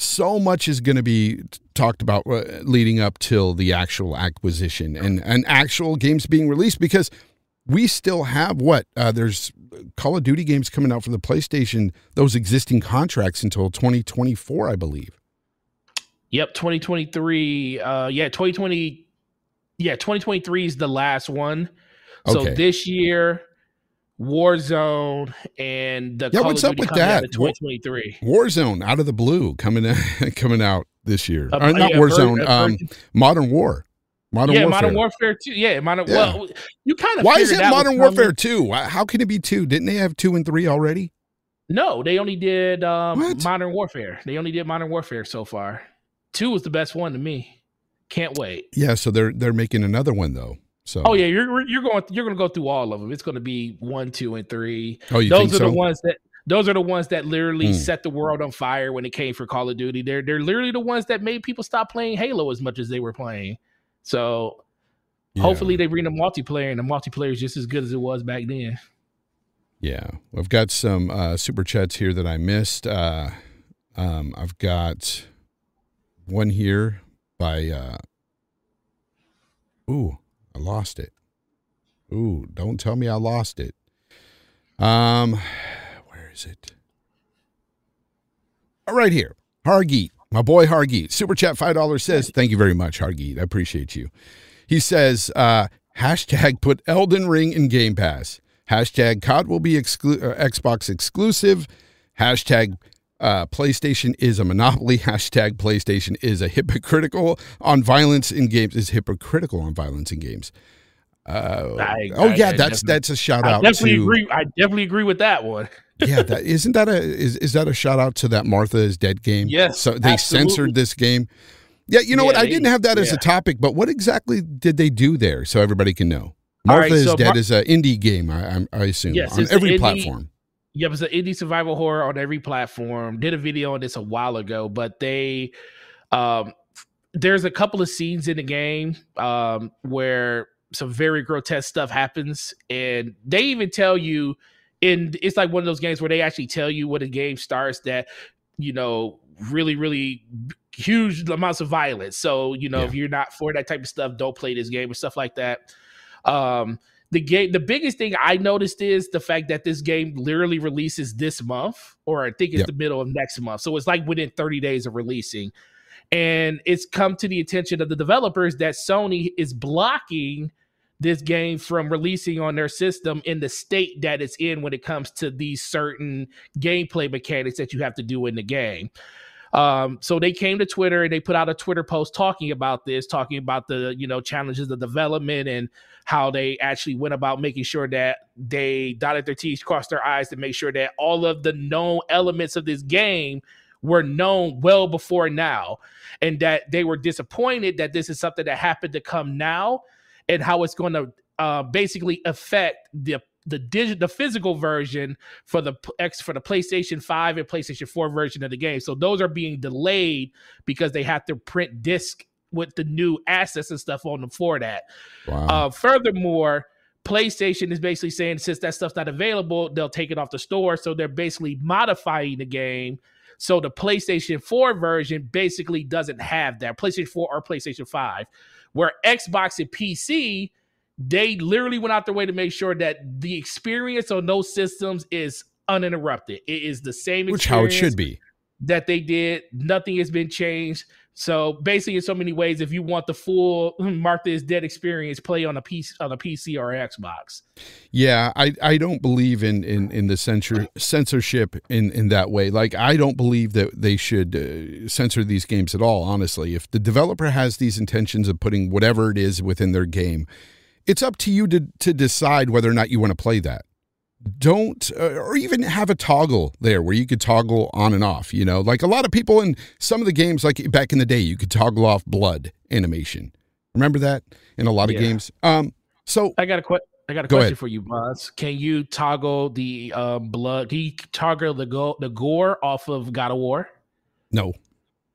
So much is going to be talked about uh, leading up till the actual acquisition and and actual games being released because we still have what uh, there's Call of Duty games coming out for the PlayStation. Those existing contracts until 2024, I believe. Yep, 2023. Uh, yeah, 2020. Yeah, 2023 is the last one. So this year, Warzone and the Yeah, Call what's of up Duty with that? 2023. Warzone out of the blue coming out, (laughs) coming out this year. Uh, Or not yeah, Warzone, uh, um, Modern War. Modern yeah, Warfare. Modern Warfare 2. Yeah, Modern. Yeah. Well, you kind of. Why is it Modern Warfare 2? How can it be 2? Didn't they have 2 and 3 already? No, they only did um, What? Modern Warfare. They only did Modern Warfare so far. Two was the best one to me. Can't wait. Yeah, so they're they're making another one though. So Oh yeah, you're you're going you're going to go through all of them. It's going to be one, two, and three. Oh, you those are so? the ones that those are the ones that literally Hmm. set the world on fire when it came for Call of Duty. They're they're literally the ones that made people stop playing Halo as much as they were playing. So Yeah. hopefully they bring the multiplayer and the multiplayer is just as good as it was back then. Yeah, I've got some uh, super chats here that I missed. Uh, um, I've got one here by. Uh, ooh, I lost it. Ooh, don't tell me I lost it. Um, where is it? All right here, Hargeet, my boy Hargeet, super chat five dollars says, "Thank you very much, Hargeet. I appreciate you." He says, uh, hashtag put Elden Ring in Game Pass. Hashtag COD will be exclu- uh, Xbox exclusive. Hashtag uh, PlayStation is a monopoly. (laughs) Hashtag PlayStation is a hypocritical on violence in games. Is hypocritical on violence in games. Uh, I- oh I- yeah, I that's that's a shout I out definitely to agree. I definitely agree with that one. (laughs) yeah. That isn't that a is is that a shout out to that Martha is dead game? Yes, So they absolutely. censored this game. Yeah, you know what? Yeah, I didn't have that as a topic, but what exactly did they do there so everybody can know? Martha right, is so Dead Mar- is an indie game, I, I assume, Yes, on every indie- platform. Yep, it's an indie survival horror on every platform. Did a video on this a while ago, but they um there's a couple of scenes in the game um where some very grotesque stuff happens and they even tell you in it's like one of those games where they actually tell you when a game starts that you know really really huge amounts of violence so you know Yeah. if you're not for that type of stuff don't play this game and stuff like that um the game the biggest thing i noticed is the fact that this game literally releases this month or i think it's Yep. the middle of next month. So it's like within 30 days of releasing. And it's come to the attention of the developers that sony is blocking this game from releasing on their system in the state that it's in when it comes to these certain gameplay mechanics that you have to do in the game Um, so they came to Twitter and they put out a Twitter post talking about this, talking about the you know challenges of development and how they actually went about making sure that they dotted their T's, crossed their I's to make sure that all of the known elements of this game were known well before now, and that they were disappointed that this is something that happened to come now, and how it's going to uh, basically affect the the digital the physical version for the X for the PlayStation 5 and PlayStation 4 version of the game. So those are being delayed because they have to print disc with the new assets and stuff on them for that. Wow. Uh, furthermore, PlayStation is basically saying since that stuff's not available, they'll take it off the store. So they're basically modifying the game. So the PlayStation 4 version basically doesn't have that PlayStation 4 or PlayStation 5, where Xbox and PC, they literally went out their way to make sure that the experience on those systems is uninterrupted. It is the same Which how it should be. That they did. Nothing has been changed. So basically, in so many ways, if you want the full Martha is Dead experience, play on a PC on a PC or Xbox. Yeah, I, I don't believe in, in, in the censor, censorship in, in that way. Like I don't believe that they should uh, censor these games at all. Honestly, if the developer has these intentions of putting whatever it is within their game, it's up to you to to decide whether or not you want to play that don't uh, or even have a toggle there where you could toggle on and off you know like a lot of people in some of the games like back in the day you could toggle off blood animation remember that in a lot of yeah. games um so i got a quick I got a question ahead. for you, Boz. Can you toggle the um, blood? Can you toggle the go the gore off of God of War? No.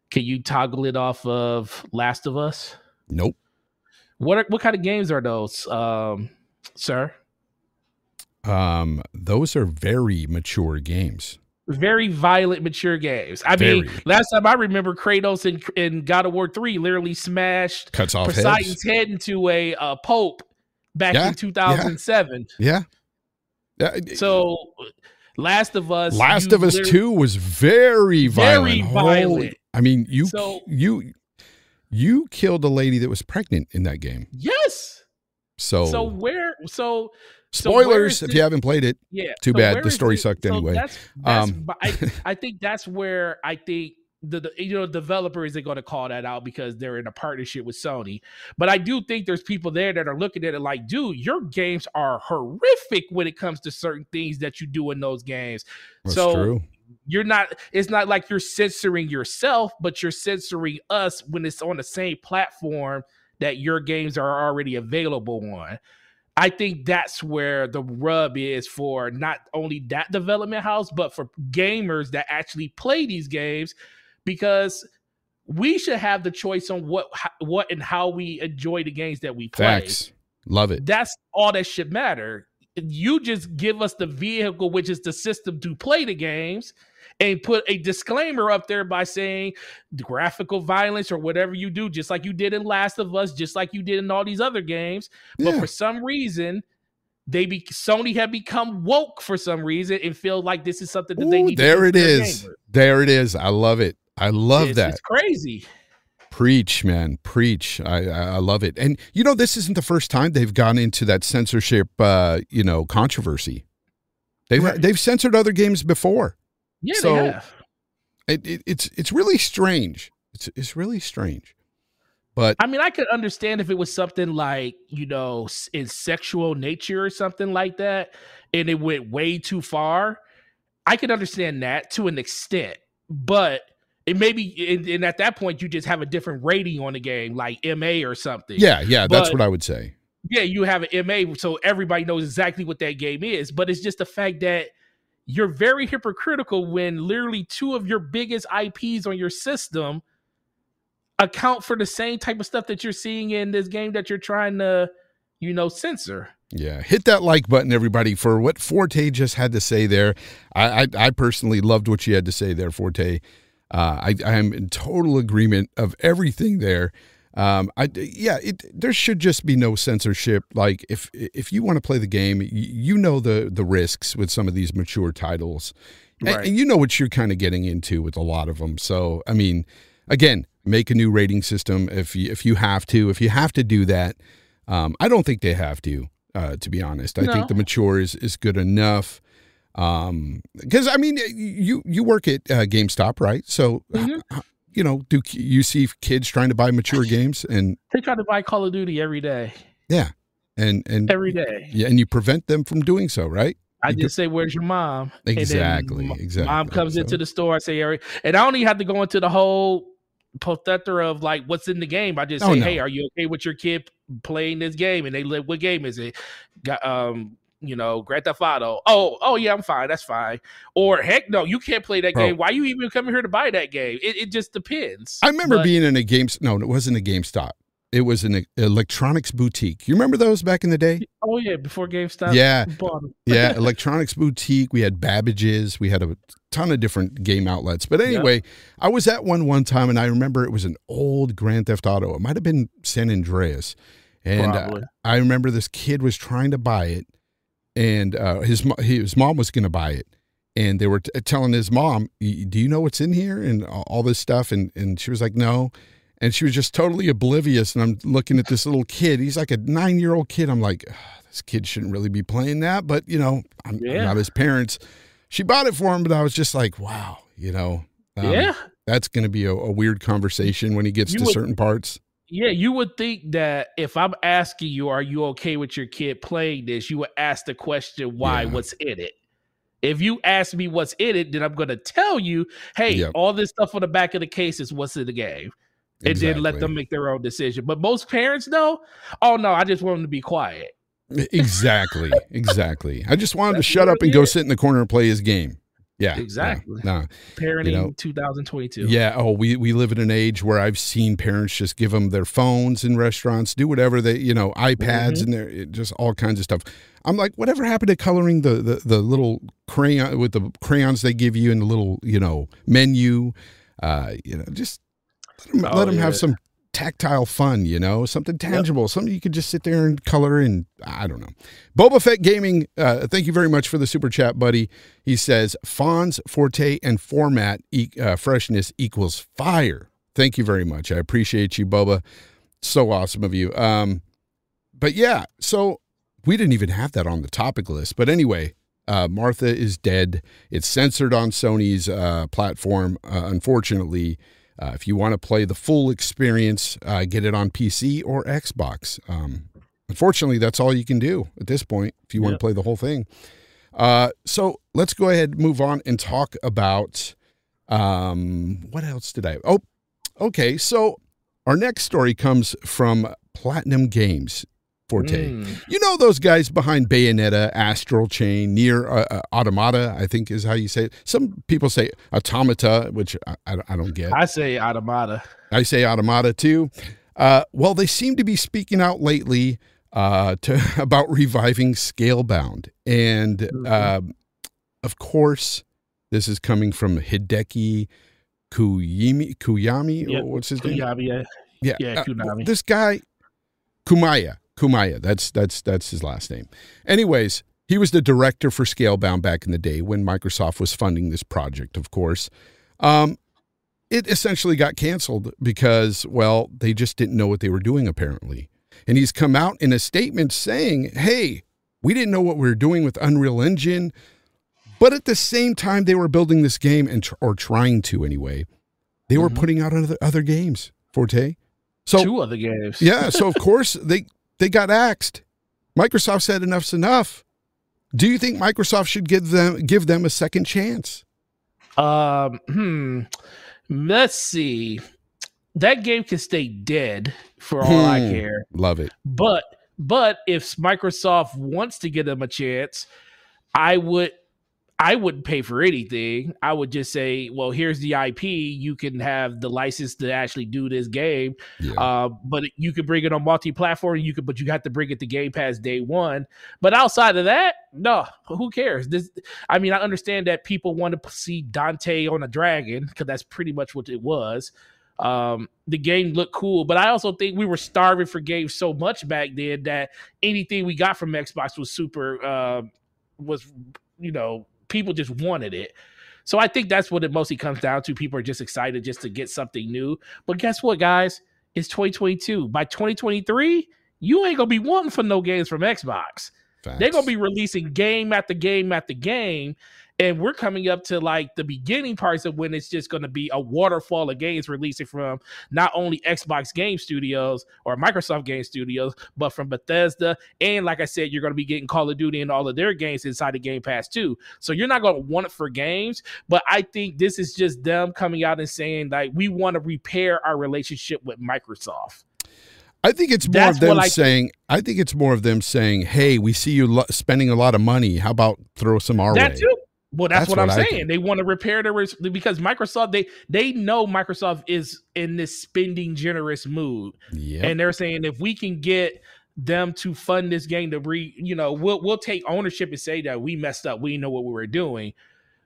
Can you toggle it off of Last of Us? Nope. What are, what kind of games are those, um, sir? Um, those are very mature games. Very violent, mature games. I very. mean, last time I remember, Kratos in, in God of War Three literally smashed cuts off Poseidon's head into a uh, pope back yeah, in 2007. Yeah. yeah. So, Last of Us. Last of Us Two was very violent. Very violent. Holy, I mean, you so, you you killed a lady that was pregnant in that game. Yes. So so where so Spoilers so if you haven't played it. Yeah. Too so bad. The story sucked so anyway. That's, that's um, I, (laughs) I think that's where I think the, the, you know developers are going to call that out because they're in a partnership with Sony. But I do think there's people there that are looking at it like, dude, your games are horrific when it comes to certain things that you do in those games. That's so true. You're not. It's not like you're censoring yourself, but you're censoring us when it's on the same platform that your games are already available on. I think that's where the rub is for not only that development house, but for gamers that actually play these games, because we should have the choice on what what and how we enjoy the games that we play. Facts. Love it. That's all that should matter. You just give us the vehicle, which is the system to play the games, and put a disclaimer up there by saying graphical violence or whatever you do, just like you did in Last of Us, just like you did in all these other games. Yeah. But for some reason, they be Sony have become woke for some reason and feel like this is something that Ooh, they need. There it is. There it is. I love it. I love it's, that. It's crazy. Preach, man, preach. I, I love it. And you know, this isn't the first time they've gone into that censorship, uh, you know, controversy. They've right. they've censored other games before. Yeah, so they have. It, it, it's it's really strange. It's it's really strange. But I mean, I could understand if it was something like you know in sexual nature or something like that, and it went way too far. I could understand that to an extent, but it maybe and, and at that point, you just have a different rating on the game, like MA or something. Yeah, yeah, but, that's what I would say. Yeah, you have an MA, so everybody knows exactly what that game is. But it's just the fact that you're very hypocritical when literally two of your biggest IPs on your system account for the same type of stuff that you're seeing in this game that you're trying to, you know, censor. Yeah, hit that like button, everybody, for what Forte just had to say there. I I, I personally loved what you had to say there, Forte. Uh, I I am in total agreement of everything there. Um, I yeah, it, there should just be no censorship. Like if if you want to play the game, you, you, know the the risks with some of these mature titles, right. and, and you know what you're kind of getting into with a lot of them. So I mean, again, make a new rating system if you if you have to. If you have to do that, um, I don't think they have to. Uh, to be honest, I no. think the mature is is good enough. Um, because I mean, you you work at uh, GameStop, right? So, Mhm. you know, do you see kids trying to buy mature games and They try to buy Call of Duty every day, Yeah, and and every day. yeah, and you prevent them from doing so, right? I You just say, "Where's your mom?" Exactly, m- exactly. Mom comes So- into the store. I say, "Ari," and I don't even have to go into the whole plethora of like what's in the game. I just Oh, say, no. "Hey, are you okay with your kid playing this game?" And they live, "What game is it?" Got um. You know, Grand Theft Auto. Oh, oh yeah, I'm fine. That's fine. Or heck, no, you can't play that Bro. game. Why you even coming here to buy that game? It, it just depends. I remember But- being in a games. No, it wasn't a GameStop. It was an electronics boutique. You remember those back in the day? Oh yeah, before GameStop. Yeah. yeah, (laughs) electronics boutique. We had Babbage's. We had a ton of different game outlets. But anyway, I was at one one time, and I remember it was an old Grand Theft Auto. It might have been San Andreas, and uh, I remember this kid was trying to buy it, and uh, his his mom was going to buy it, and they were t- telling his mom, "Do you know what's in here?" and all this stuff, and and she was like, "No." And she was just totally oblivious. And I'm looking at this little kid. He's like a nine year old kid. I'm like, "Ah, this kid shouldn't really be playing that. But, you know, I'm, I'm Yeah. not his parents. She bought it for him, but I was just like, wow, you know, um, yeah. that's going to be a, a weird conversation when he gets You to would- certain parts. Yeah, you would think that if I'm asking you, are you okay with your kid playing this? You would ask the question, why? Yeah. What's in it? If you ask me what's in it, then I'm going to tell you, hey, Yep. all this stuff on the back of the case is what's in the game. And then let them make their own decision. But most parents know, oh no, I just want them to be quiet. Exactly. exactly. I just wanted to shut up and go sit in the corner and play his game. Yeah. Exactly. No. no. Parenting know, 2022. Yeah. Oh, we, we live in an age where I've seen parents just give them their phones in restaurants, do whatever they, you know, iPads Mhm. and their just all kinds of stuff. I'm like, whatever happened to coloring the, the, the little crayon with the crayons they give you in the little, you know, menu? Uh, you know, just let them, Oh, let 'em have yeah. some tactile fun, you know, something tangible, something you could just sit there and color and I don't know. Boba Fett Gaming, uh, thank you very much for the super chat, buddy. He says fonts, forte, and format e- uh, freshness equals fire. Thank you very much. I appreciate you, Boba. So awesome of you. Um, but yeah, so we didn't even have that on the topic list. But anyway, uh, Martha is dead. It's censored on Sony's uh, platform, uh, unfortunately. Uh, if you want to play the full experience, uh, get it on PC or Xbox. Um, unfortunately, that's all you can do at this point if you want to play the whole thing. Uh, so let's go ahead and move on and talk about um, what else did I? Oh, okay. So our next story comes from Platinum Games Forte. Mm. You know those guys behind Bayonetta, Astral Chain, NieR uh, uh, Automata, I think is how you say it. Some people say Automata, which I, I, don't get. I say automata. I say Automata too. Uh, well, they seem to be speaking out lately uh, to, (laughs) about reviving Scalebound. And Mhm. uh, of course, this is coming from Hideki Kuyimi, Kuyami. Yep. What's his name? Kunami, yeah. Yeah, Yeah, uh, Konami. this guy, Kumaya, Kumaya. That's that's that's his last name. Anyways, he was the director for Scalebound back in the day when Microsoft was funding this project. Of course, um, it essentially got canceled because well, they just didn't know what they were doing apparently. And he's come out in a statement saying, "Hey, we didn't know what we were doing with Unreal Engine." But at the same time, they were building this game and tr- or trying to anyway. They were Mhm. putting out other, other games. Forte. So Two other games. yeah, so of (laughs) course they they got axed. Microsoft said enough's enough. Do you think Microsoft should give them give them a second chance? Um, hmm. Let's see. That game can stay dead for all I Hmm. care. Love it. But but if Microsoft wants to give them a chance, I would I wouldn't pay for anything. I would just say, well, here's the IP. You can have the license to actually do this game. Yeah. Uh, but you could bring it on multi-platform. You could, but you have to bring it to Game Pass day one. But outside of that, no, who cares? This, I mean, I understand that people want to see Dante on a dragon because that's pretty much what it was. Um, the game looked cool, but I also think we were starving for games so much back then that anything we got from Xbox was super, uh, was you know, people just wanted it. So I think that's what it mostly comes down to. People are just excited just to get something new. But guess what, guys? It's 2022. By 2023, you ain't gonna be wanting for no games from Xbox. Facts. They're gonna be releasing game after game after game, and we're coming up to like the beginning parts of when it's just gonna be a waterfall of games releasing from not only Xbox Game Studios or Microsoft Game Studios, but from Bethesda. And like I said, you're gonna be getting Call of Duty and all of their games inside the Game Pass too. So you're not gonna want it for games, but I think this is just them coming out and saying like we want to repair our relationship with Microsoft. I think it's more That's of them I- saying. I think it's more of them saying, "Hey, we see you lo- spending a lot of money. How about throw some our That way?" too. Well, that's, That's what, I'm I saying. think. They want to repair their res- because Microsoft they they know Microsoft is in this spending generous mood, Yeah. and they're saying if we can get them to fund this game to re, you know, we'll we'll take ownership and say that we messed up. We know what we were doing,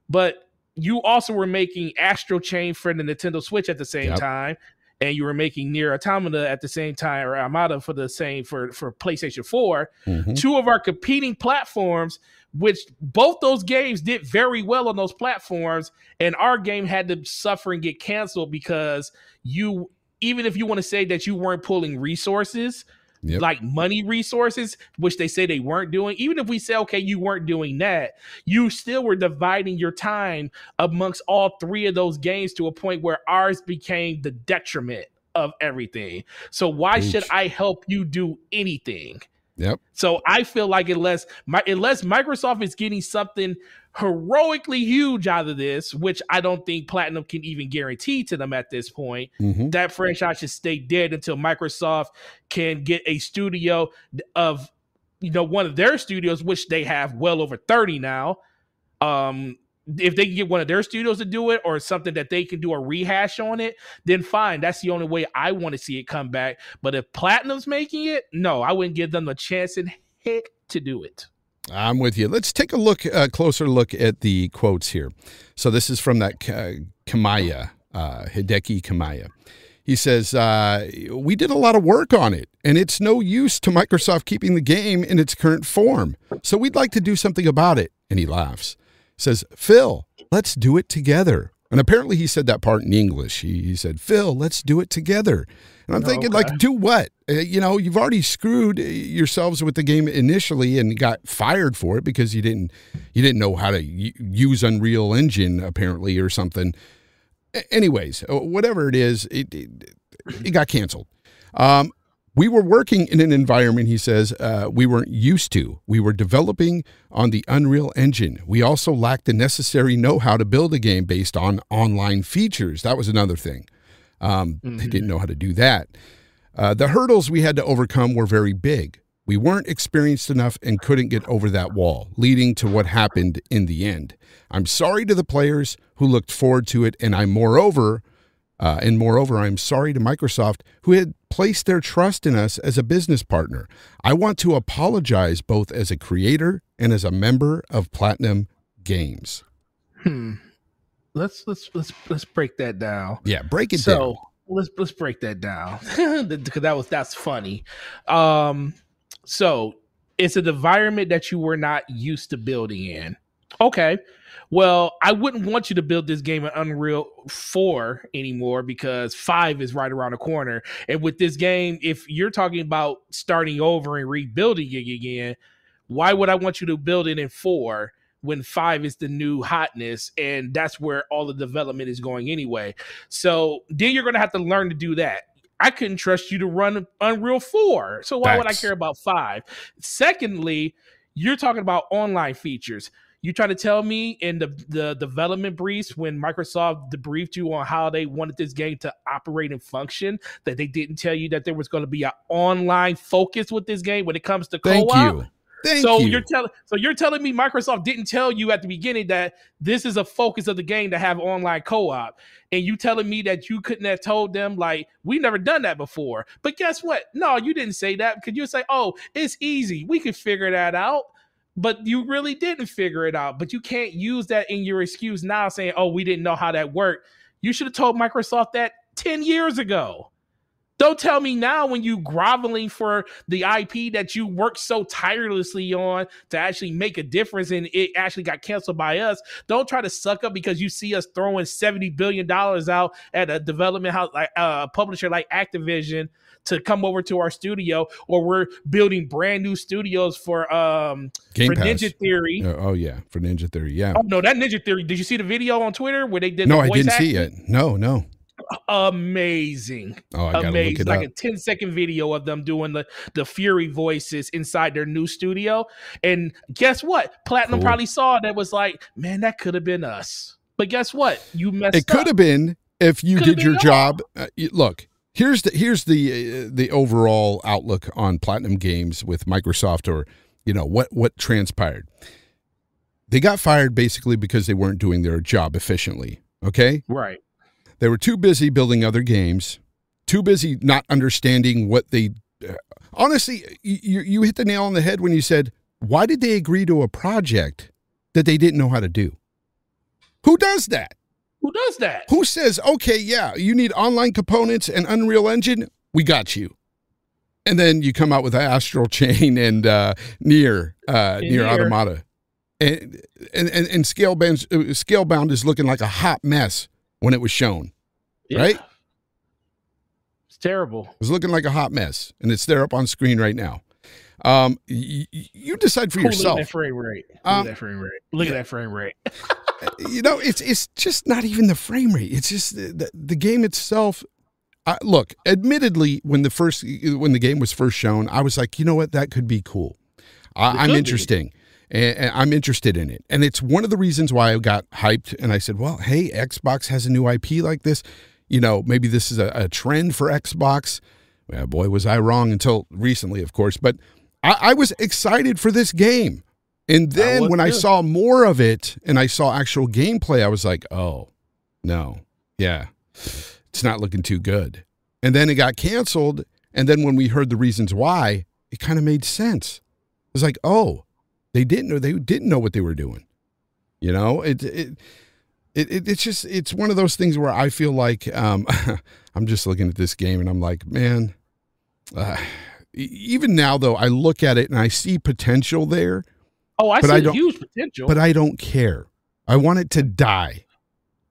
but you also were making Astral Chain for the Nintendo Switch at the same Yep. time. And you were making NieR Automata at the same time, or Armada for the same for for PlayStation Four Mhm. two of our competing platforms, which both those games did very well on those platforms, and our game had to suffer and get canceled because you, even if you want to say that you weren't pulling resources, Yep. like money resources, which they say they weren't doing, even if we say, okay, you weren't doing that, you still were dividing your time amongst all three of those games to a point where ours became the detriment of everything. So why should I help you do anything? Yep. So I feel like unless my, unless Microsoft is getting something heroically huge out of this, which I don't think Platinum can even guarantee to them at this point, Mhm. that franchise should stay dead until Microsoft can get a studio of you know one of their studios, which they have well over 30 now. Um if they can get one of their studios to do it or something that they can do a rehash on it, then fine. That's the only way I want to see it come back. But if Platinum's making it, no, I wouldn't give them a chance in heck to do it. I'm with you. Let's take a look, a closer look at the quotes here. So this is from that K- Kamiya, uh, Hideki Kamiya. He says, uh, "We did a lot of work on it, and it's no use to Microsoft keeping the game in its current form. So we'd like to do something about it." And he laughs. Says, "Phil, let's do it together." And apparently he said that part in English. He, he said, "Phil, let's do it together." And I'm Oh, thinking, okay. like, do what? Uh, you know, you've already screwed yourselves with the game initially and got fired for it because you didn't you didn't know how to use Unreal Engine apparently or something. A- Anyways, uh, whatever it is, it it, it got canceled. Um, we were working in an environment, he says, uh, we weren't used to. We were developing on the Unreal Engine. We also lacked the necessary know how to build a game based on online features. That was another thing. Um, They didn't know how to do that. Uh, the hurdles we had to overcome were very big. We weren't experienced enough and couldn't get over that wall, leading to what happened in the end. I'm sorry to the players who looked forward to it, and I'm moreover, uh, and moreover, I'm sorry to Microsoft who had placed their trust in us as a business partner. I want to apologize both as a creator and as a member of Platinum Games. Hmm. Let's let's let's let's break that down. Yeah, break it so down. let's let's break that down (laughs) because that was that's funny. Um, so it's an environment that you were not used to building in. Okay. Well, I wouldn't want you to build this game in Unreal 4 anymore because 5 is right around the corner. And with this game, if you're talking about starting over and rebuilding it again, why would I want you to build it in 4 when 5 is the new hotness and that's where all the development is going anyway? So then you're going to have to learn to do that. I couldn't trust you to run Unreal 4. So why would I care about 5? Secondly, you're talking about online features. You try to tell me in the, the development briefs when Microsoft debriefed you on how they wanted this game to operate and function that they didn't tell you that there was going to be an online focus with this game when it comes to Thank co-op. you. Thank so you. you're telling so you're telling me Microsoft didn't tell you at the beginning that this is a focus of the game to have online co-op, and you telling me that you couldn't have told them like we never done that before. But guess what? No, you didn't say that because you say, oh, it's easy, we could figure that out. But you really didn't figure it out. But you can't use that in your excuse now, saying, oh, we didn't know how that worked. You should have told Microsoft that ten years ago. Don't tell me now when you groveling for the IP that you worked so tirelessly on to actually make a difference and it actually got canceled by us. Don't try to suck up because you see us throwing $70 billion out at a development house like a uh, publisher like Activision to come over to our studio or we're building brand new studios for um Game for Pass. Ninja Theory. Oh yeah, for Ninja Theory. Yeah. Oh no, that Ninja Theory. Did you see the video on Twitter where they did no, the I didn't see it. No, no. Amazing. Oh, I gotta look amazing. it Like up. a 10 second video of them doing the, the Fury voices inside their new studio. And guess what? Platinum Cool. probably saw that was like, man, that could have been us. But guess what? You messed It could have been if you Coulda did your job. Uh, look, here's the here's the uh, the overall outlook on Platinum Games with Microsoft, or you know what what transpired. They got fired basically because they weren't doing their job efficiently. Okay, Right. they were too busy building other games, too busy not understanding what they. Uh, honestly, you you hit the nail on the head when you said, "Why did they agree to a project that they didn't know how to do?" Who does that? Who does that? Who says, okay, yeah, you need online components and Unreal Engine? We got you. And then you come out with Astral Chain (laughs) and uh, NieR, uh, NieR Automata. And, and, and, and Scalebound, uh, Scalebound is looking like a hot mess when it was shown. Yeah. Right? It's terrible. It's looking like a hot mess. And it's there up on screen right now. Um, y- y- you decide for Ooh, Look at yourself. that frame rate. Look Um, at that frame rate. Look at that frame rate. (laughs) you know, it's it's just not even the frame rate. It's just the, the, game itself. I, look, admittedly, when the first when the game was first shown, I was like, you know what, that could be cool. I, It I'm could be. interesting, and, and I'm interested in it, and it's one of the reasons why I got hyped. And I said, well, hey, Xbox has a new IP like this. You know, maybe this is a, a trend for Xbox. Well, boy, was I wrong until recently, of course. But I, I was excited for this game. And then when I saw more of it and I saw actual gameplay, I was like, oh, no. Yeah. It's not looking too good. And then it got canceled. And then when we heard the reasons why, it kind of made sense. It was like, oh, they didn't know they didn't know what they were doing. You know, it it it, it it's just it's one of those things where I feel like um, (laughs) I'm just looking at this game and I'm like, man. Uh, even now, though, I look at it and I see potential there, Oh, I But see I huge potential. but I don't care. I want it to die.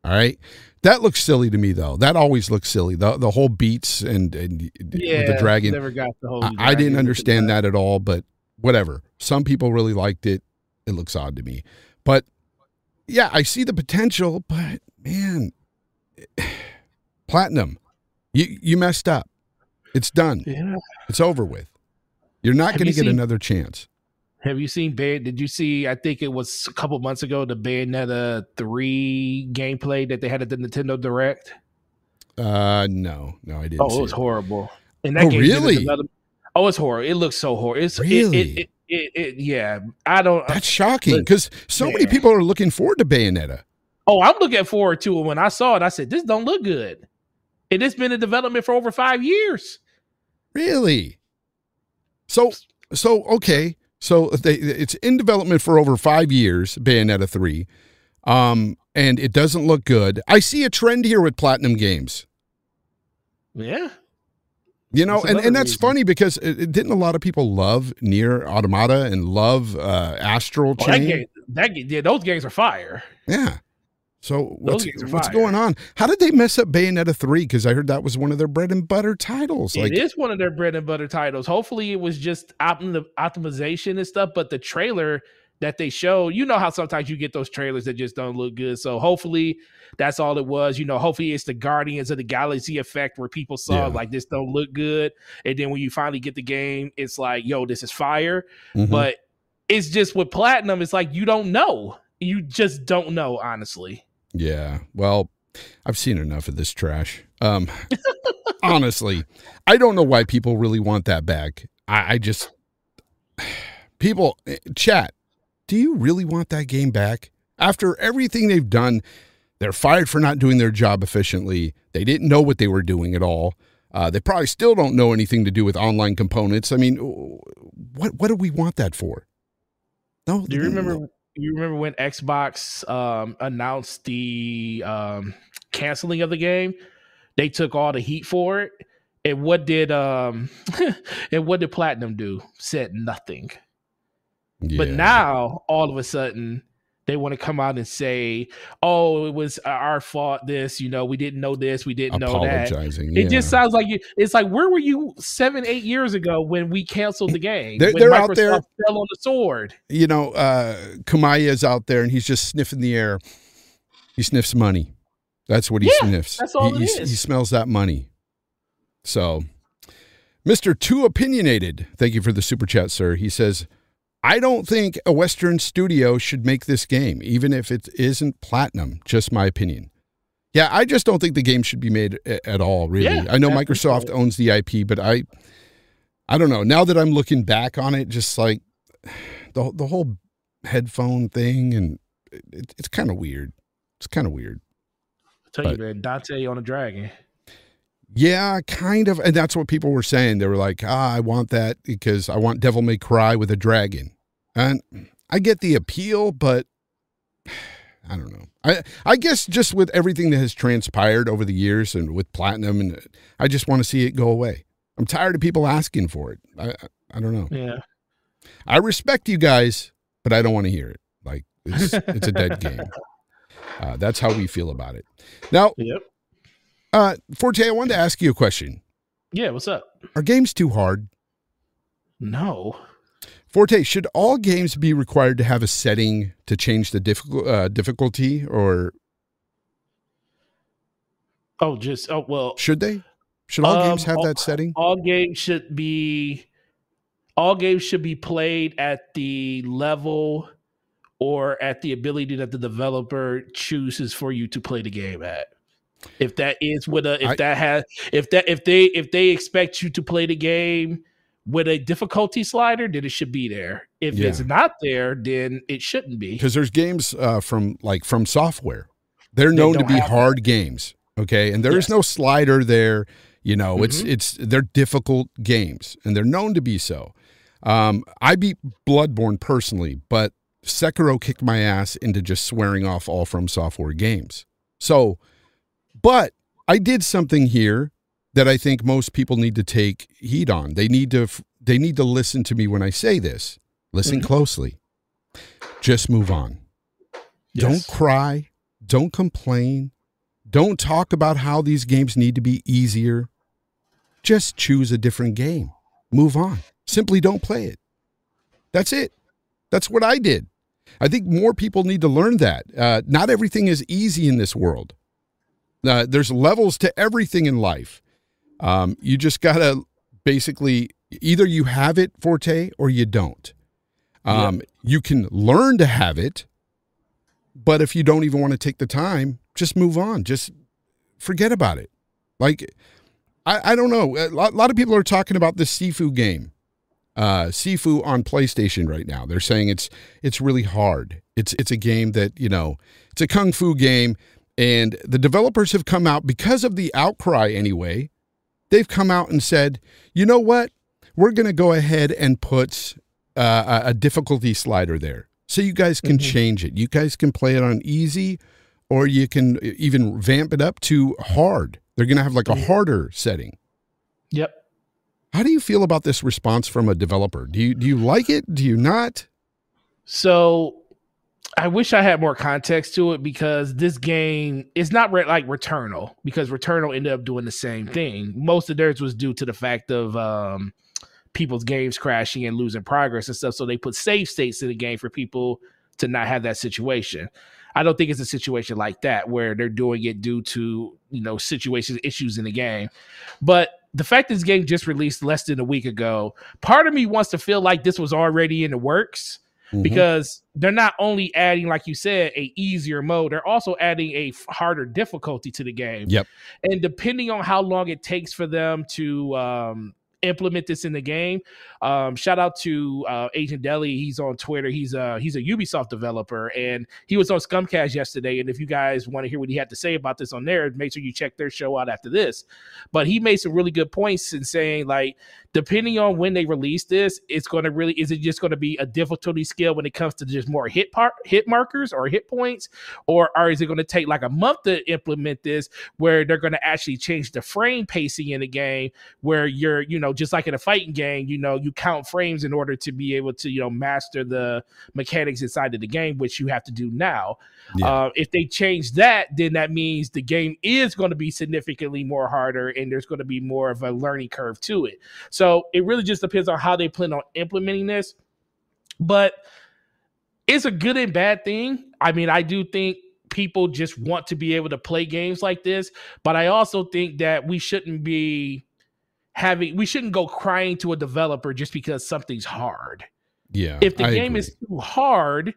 All right. That looks silly to me, though. That always looks silly. The the whole beats and and yeah, the dragon. Never got the whole. I, I didn't understand the- that at all, but whatever. Some people really liked it. It looks odd to me, but yeah, I see the potential. But man, (sighs) platinum, you you messed up. It's done. Yeah. It's over with. You're not going to get seen- another chance. Have you seen Bay? Did you see? I think it was a couple months ago the Bayonetta three gameplay that they had at the Nintendo Direct. Uh, no, no, I didn't. Oh, see it was it. horrible. And Oh, game really? develop- Oh, it's horrible. It looks so horrible. It's Really? It, it, it, it, yeah, I don't. That's shocking because so many people are looking forward to Bayonetta. oh, I'm looking forward to it. When I saw it, I said, "This don't look good." And it's been in development for over five years. Really? So, so okay. So they, it's in development for over five years. Bayonetta three, um, and it doesn't look good. I see a trend here with Platinum Games. Yeah, You know, That's and, and that's reason. funny because it, it- didn't a lot of people love NieR Automata and love uh, Astral oh, that Chain? game, that yeah, those games are fire. Yeah. So what's what's going on? How did they mess up Bayonetta three? Because I heard that was one of their bread and butter titles. Like it is one of their bread and butter titles. Hopefully, it was just optim- optimization and stuff. But the trailer that they showed, you know how sometimes you get those trailers that just don't look good. So hopefully, that's all it was. You know, hopefully it's the Guardians of the Galaxy effect where people saw Yeah. like this don't look good, and then when you finally get the game, it's like, yo, this is fire. mhm. But it's just with platinum, it's like you don't know. You just don't know, honestly. Yeah. Well, I've seen enough of this trash. Um, (laughs) honestly, I don't know why people really want that back. I, I just, (sighs) people, eh, chat, do you really want that game back? After everything they've done, they're fired for not doing their job efficiently. They didn't know what they were doing at all. Uh, they probably still don't know anything to do with online components. I mean, what what do we want that for? No. Do you remember? You remember when Xbox um, announced the um, canceling of the game? They took all the heat for it, And what did um (laughs) and what did Platinum do? Said nothing. But now all of a sudden they want to come out and say, "Oh, it was our fault. This, you know, we didn't know this, we didn't know that." apologizing. It just sounds like you. It's like where were you seven, eight years ago when we canceled the game? They're- they're out there- fell on the sword. you know, uh, is out there and he's just sniffing the air. He sniffs money. That's what he Yeah, sniffs. that's all he, it he- is. he smells that money. So, Mr. Too Opinionated, thank you for the super chat, sir. He says, I don't think a Western studio should make this game, even if it isn't platinum. Just my opinion. Yeah, I just don't think the game should be made at all, really. Yeah, I know Microsoft so. owns the IP, but I I don't know. Now that I'm looking back on it, just like (sighs) the the whole headphone thing and it, it's kind of weird. It's kind of weird. I tell But- you, man, Dante on a dragon. Yeah, kind of. And that's what people were saying. They were like, ah, I want that because I want Devil May Cry with a dragon. And I get the appeal, but (sighs) I don't know. I, I guess just with everything that has transpired over the years and with Platinum, and I just want to see it go away. I'm tired of people asking for it. I, I, don't know. Yeah, I respect you guys, but I don't want to hear it. Like, it's, it's a dead (laughs) game. Uh, that's how we feel about it. Now, yep, uh, Forte, I wanted to ask you a question. yeah. What's up? Are games too hard? No, Forte, should all games be required to have a setting to change the difficult uh, difficulty, or oh, just oh well. should they? Should all Um, games have all- that setting? all games should be all games should be played at the level or at the ability that the developer chooses for you to play the game at if that is with a if I- that has if that if they if they expect you to play the game with a difficulty slider then it should be there if Yeah. it's not there then it shouldn't be Because there's games uh, from like FromSoftware. They're They known to be have that. hard games. Okay, and there is Yes. no slider there. You know, it's Mhm. it's they're difficult games, and they're known to be so. Um, I beat Bloodborne personally, but Sekiro kicked my ass into just swearing off all FromSoftware games. So, but I did something here that I think most people need to take heed on. They need to they need to listen to me when I say this. Listen Mhm. closely. Just move on. Yes. Don't cry. Don't complain. Don't talk about how these games need to be easier. Just choose a different game. Move on. Simply don't play it. That's it. That's what I did. I think more people need to learn that. Uh, not everything is easy in this world. Uh, there's levels to everything in life. Um, you just got to basically either you have it, Forte, or you don't. Um, You can learn to have it, but if you don't even want to take the time, just move on. Just forget about it. Like, I, I don't know. A lot, lot of people are talking about this Sifu game, uh, Sifu on PlayStation right now. They're saying it's it's really hard. It's it's a game that you know it's a kung fu game, and the developers have come out because of the outcry anyway. They've come out and said, you know what? We're going to go ahead and put uh, a difficulty slider there, so you guys can Mhm. change it. You guys can play it on easy, or you can even vamp it up to hard. They're going to have like a Mhm. harder setting. yep How do you feel about this response from a developer? Do you do you like it? Do you not? So I wish I had more context to it because this game is not re- like Returnal because Returnal ended up doing the same thing. Most of theirs was due to the fact of um, people's games crashing and losing progress and stuff. So they put save states in the game for people to not have that situation. I don't think it's a situation like that where they're doing it due to you know situations issues in the game. But the fact this game just released less than a week ago, part of me wants to feel like this was already in the works Mhm. because they're not only adding like you said a easier mode they're also adding a harder difficulty to the game Yep. and depending on how long it takes for them to um implement this in the game. Um, shout out to uh, Agent Deli. He's on Twitter. He's a he's a Ubisoft developer, and he was on Scumcast yesterday. And if you guys want to hear what he had to say about this on there, make sure you check their show out after this. But he made some really good points in saying like depending on when they release this, it's going to really is it just going to be a difficulty scale when it comes to just more hit part hit markers or hit points, or, or is it going to take like a month to implement this where they're going to actually change the frame pacing in the game where you're you know just like in a fighting game you know you count frames in order to be able to you know master the mechanics inside of the game which you have to do now. Yeah. uh, if they change that then that means the game is going to be significantly more harder and there's going to be more of a learning curve to it. So it really just depends on how they plan on implementing this. But it's a good and bad thing. I mean i do think people just want to be able to play games like this but i also think that we shouldn't be having we shouldn't go crying to a developer just because something's hard. Yeah. If the I game agree. is too hard,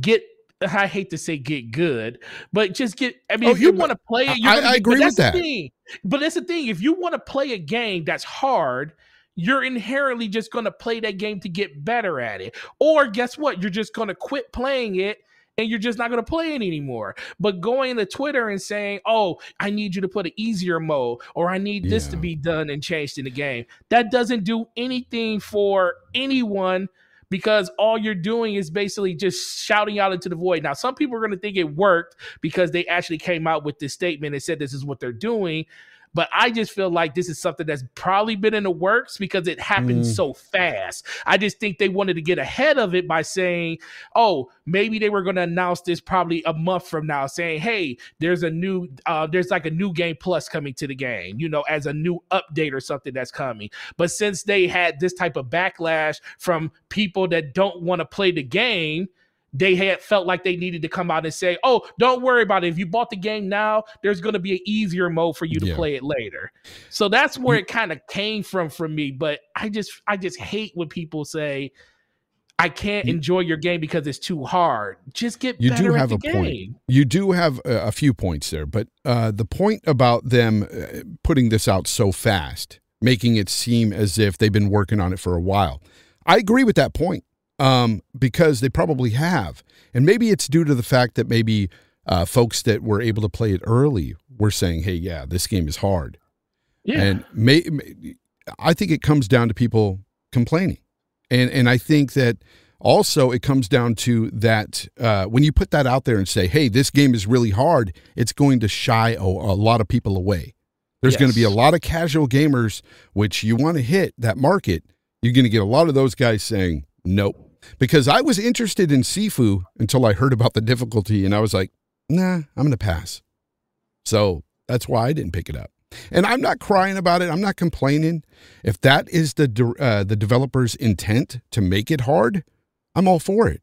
get I hate to say get good, but just get. I mean, oh, if you want to play it, I, I agree with that. Thing. But that's the thing. If you want to play a game that's hard, you're inherently just going to play that game to get better at it. Or guess what? You're just going to quit playing it and you're just not going to play it anymore. But going to Twitter and saying, "Oh, I need you to put an easier mode," or "I need yeah. this to be done and changed in the game," that doesn't do anything for anyone because all you're doing is basically just shouting out into the void. Now, some people are going to think it worked because they actually came out with this statement and said this is what they're doing. But I just feel like this is something that's probably been in the works because it happened mm. so fast. I just think they wanted to get ahead of it by saying, oh, maybe they were going to announce this probably a month from now, saying, hey, there's a new, uh, there's like a new game plus coming to the game, you know, as a new update or something that's coming. But since they had this type of backlash from people that don't want to play the game, they had felt like they needed to come out and say, "Oh, don't worry about it. If you bought the game now, there's going to be an easier mode for you to yeah. play it later." So that's where it kind of came from for me. But I just, I just hate when people say, "I can't you, enjoy your game because it's too hard." Just get you do have a game. point. You do have a, a few points there, but uh, the point about them uh, putting this out so fast, making it seem as if they've been working on it for a while, I agree with that point um, because they probably have. And maybe it's due to the fact that maybe uh, folks that were able to play it early were saying, hey, yeah, this game is hard. Yeah. And may, may, I think it comes down to people complaining. And, and I think that also it comes down to that uh, when you put that out there and say, hey, this game is really hard, it's going to shy a, a lot of people away. There's yes. going to be a lot of casual gamers, which you want to hit that market. You're going to get a lot of those guys saying, nope, because I was interested in Sifu until I heard about the difficulty and I was like, nah, I'm going to pass. So that's why I didn't pick it up. And I'm not crying about it. I'm not complaining. If that is the uh, the developer's intent to make it hard, I'm all for it.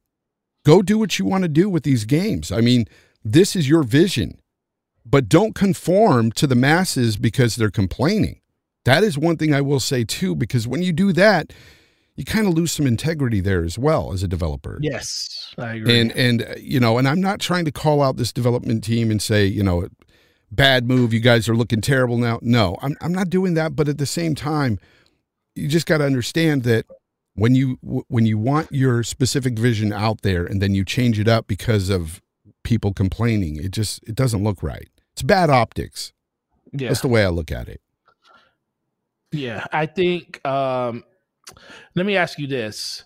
Go do what you want to do with these games. I mean, this is your vision. But don't conform to the masses because they're complaining. That is one thing I will say too because when you do that, you kind of lose some integrity there as well as a developer. Yes, I agree. And and uh, you know, and I'm not trying to call out this development team and say, you know, bad move, you guys are looking terrible now. No, I'm I'm not doing that, but at the same time, you just got to understand that when you when you want your specific vision out there and then you change it up because of people complaining, it just it doesn't look right. It's bad optics. Yeah. That's the way I look at it. Yeah, I think um let me ask you this.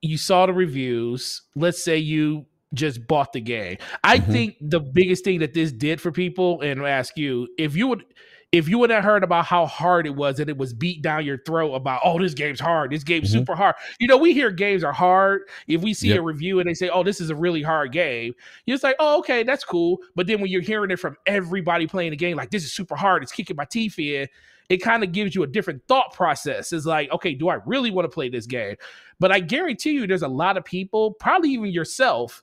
You saw the reviews. Let's say you just bought the game. I mm-hmm. think the biggest thing that this did for people, and ask you, if you would if you would have heard about how hard it was and it was beat down your throat about, oh, this game's hard, this game's mm-hmm. super hard. You know, we hear games are hard. If we see yep. a review and they say, oh, this is a really hard game, you're just like, oh, okay, that's cool. But then when you're hearing it from everybody playing the game, like this is super hard, it's kicking my teeth in, it kind of gives you a different thought process. It's like, okay, do I really want to play this game? But I guarantee you, there's a lot of people, probably even yourself,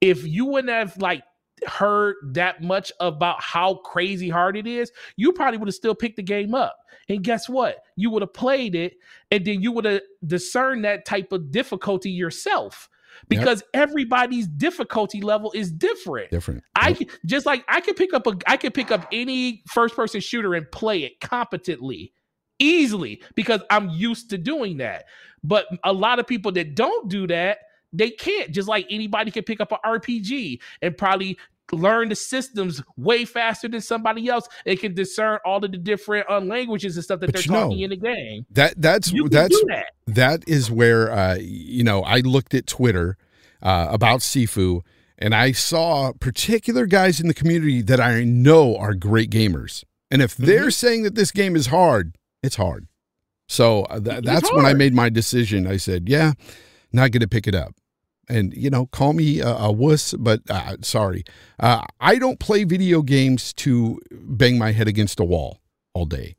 if you wouldn't have like heard that much about how crazy hard it is, you probably would have still picked the game up. And guess what? You would have played it and then you would have discerned that type of difficulty yourself because yep. everybody's difficulty level is different. Different. I yep. just like I can pick up a I can pick up any first person shooter and play it competently easily because I'm used to doing that. But a lot of people that don't do that, they can't. Just like anybody can pick up an RPG and probably learn the systems way faster than somebody else. They can discern all of the different uh, languages and stuff that But they're you know, talking in the game. That that's that's do that. that is where uh, you know I looked at Twitter uh, about Sifu, and I saw particular guys in the community that I know are great gamers, and if they're Mm-hmm. saying that this game is hard, it's hard. So uh, th- that's when I made my decision. I said, "Yeah, not going to pick it up." And you know, call me a, a wuss, but uh, sorry, uh, I don't play video games to bang my head against a wall all day.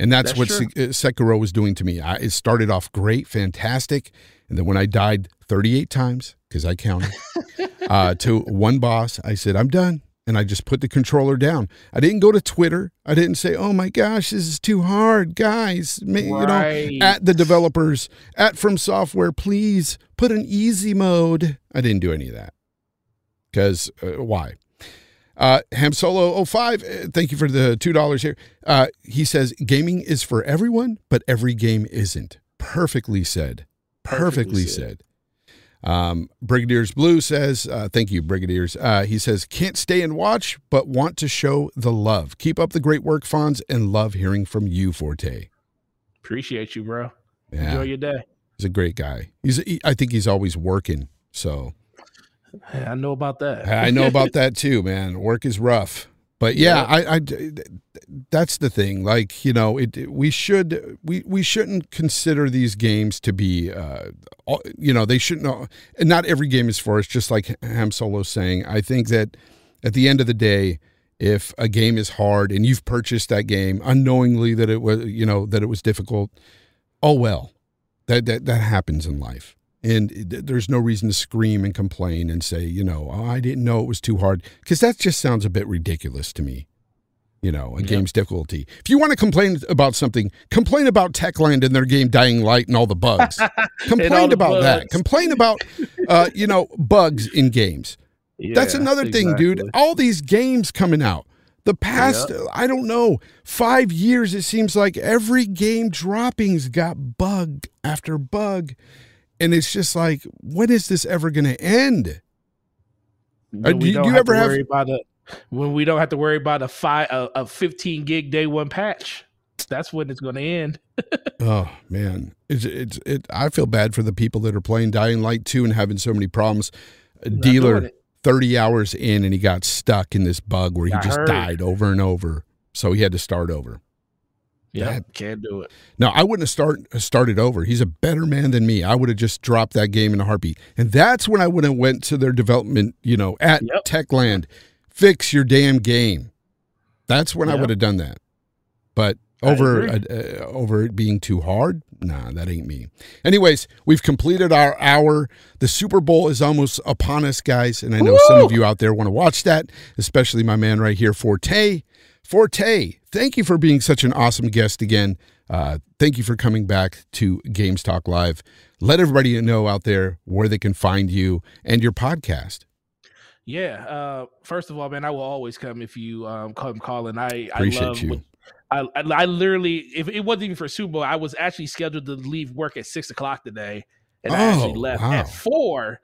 And that's, That's what true. Uh, Sekiro was doing to me. I, it started off great, fantastic, and then when I died 38 times because I counted (laughs) uh, to one boss, I said I'm done, and I just put the controller down. I didn't go to Twitter. I didn't say, "Oh my gosh, this is too hard, guys." Ma- You know, at the developers, at FromSoftware, please put an easy mode. I didn't do any of that because uh, why? Uh, Ham Solo 05, uh, thank you for the $2 here. Uh, he says, gaming is for everyone, but every game isn't. Perfectly said. Perfectly, Perfectly said. Um, Brigadier's Blue says, uh, thank you, Brigadiers. Uh, he says, can't stay and watch, but want to show the love. Keep up the great work, Fonz, and love hearing from you, Forte. Appreciate you, bro. Yeah, Enjoy your day. he's a great guy. He's, he, I think he's always working. So Hey, I know about that. I know about that too, man. Work is rough, but yeah, I, I, that's the thing. Like you know, it we should we we shouldn't consider these games to be, uh, all- you know, they shouldn't. And not every game is for us. Just like Ham Solo saying, I think that at the end of the day. If a game is hard and you've purchased that game unknowingly that it was, you know, that it was difficult, oh well, that that that happens in life and th- there's no reason to scream and complain and say you know oh, i didn't know it was too hard. Because that just sounds a bit ridiculous to me you know a Yeah. game's difficulty. If you want to complain about something complain about techland and their game dying light and all the bugs. (laughs) Complain the about that. complain about uh, you know bugs in games. That's Yeah, another thing dude. all these games coming out. The past i don't know five years it seems like every game dropping's got bug after bug and it's just like when is this ever going to end When Uh, we do- don't do you have ever to have- worry about a when we don't have to worry about a five a, a 15 gig day one patch. That's when it's going to end. (laughs) oh man it's it's it i feel bad for the people that are playing dying light 2 and having so many problems a Not dealer 30 hours in and he got stuck in this bug where he I just heard. died over and over so he had to start over Yeah, can't do it. No, I wouldn't have start started over. He's a better man than me. I would have just dropped that game in a heartbeat. And that's when I would have went to their development, you know, at Yep. Techland. Fix your damn game. That's when I would have done that. But over uh, uh, over it being too hard, nah, that ain't me. Anyways, we've completed our hour. The Super Bowl is almost upon us, guys, and I know some of you out there want to watch that, especially my man right here, Forte. Forte, thank you for being such an awesome guest again. Uh, thank you for coming back to Games Talk Live. Let everybody know out there where they can find you and your podcast. Yeah. Uh, first of all, man, I will always come if you um, come calling. I Appreciate I love you. what- I, I I literally, if it wasn't even for Super Bowl, I was actually scheduled to leave work at six o'clock today, and I actually Oh, left wow. at four.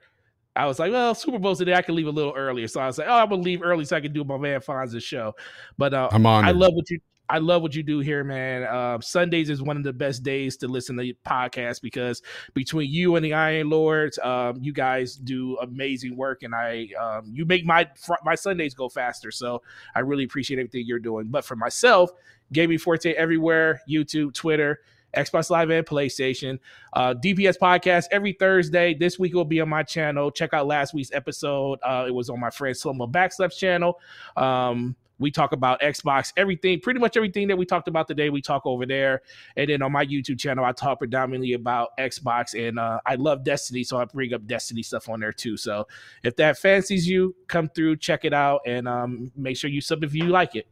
I was like, well, Super Bowl's today. I can leave a little earlier, so I was like, oh, I'm gonna leave early so I can do my man Fonz's show. But uh, I'm honored. I love what you. I love what you do here, man. Um, Sundays is one of the best days to listen to podcasts because between you and the Iron Lords, um, you guys do amazing work, and I um, you make my my Sundays go faster. So I really appreciate everything you're doing. But for myself, Gaming Forte everywhere, YouTube, Twitter. Xbox Live and PlayStation. Uh, DPS podcast every Thursday. This week will be on my channel. Check out last week's episode. Uh, it was on my friend Slomo Backslaps channel. Um, we talk about Xbox, everything, pretty much everything that we talked about today. We talk over there, and then on my YouTube channel, I talk predominantly about Xbox, and uh, I love Destiny, so I bring up Destiny stuff on there too. So if that fancies you, come through, check it out, and um, make sure you sub if you like it.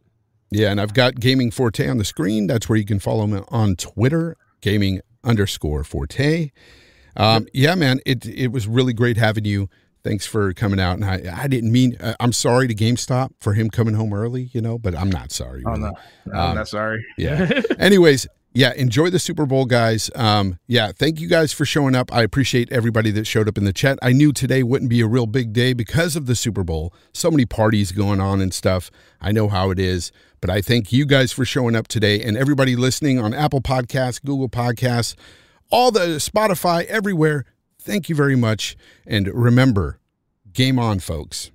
Yeah, and I've got Gaming Forte on the screen. That's where you can follow me on Twitter, gaming underscore Forte. Um, yeah, man, it it was really great having you. Thanks for coming out. And I, I didn't mean, uh, I'm sorry to GameStop for him coming home early, you know, but I'm not sorry. Oh really. no, no Um, I'm not sorry. yeah. (laughs) Anyways, yeah, enjoy the Super Bowl, guys. Um, yeah, thank you guys for showing up. I appreciate everybody that showed up in the chat. I knew today wouldn't be a real big day because of the Super Bowl. So many parties going on and stuff. I know how it is, but I thank you guys for showing up today and everybody listening on Apple Podcasts, Google Podcasts, all the Spotify, everywhere. Thank you very much. And remember, game on, folks.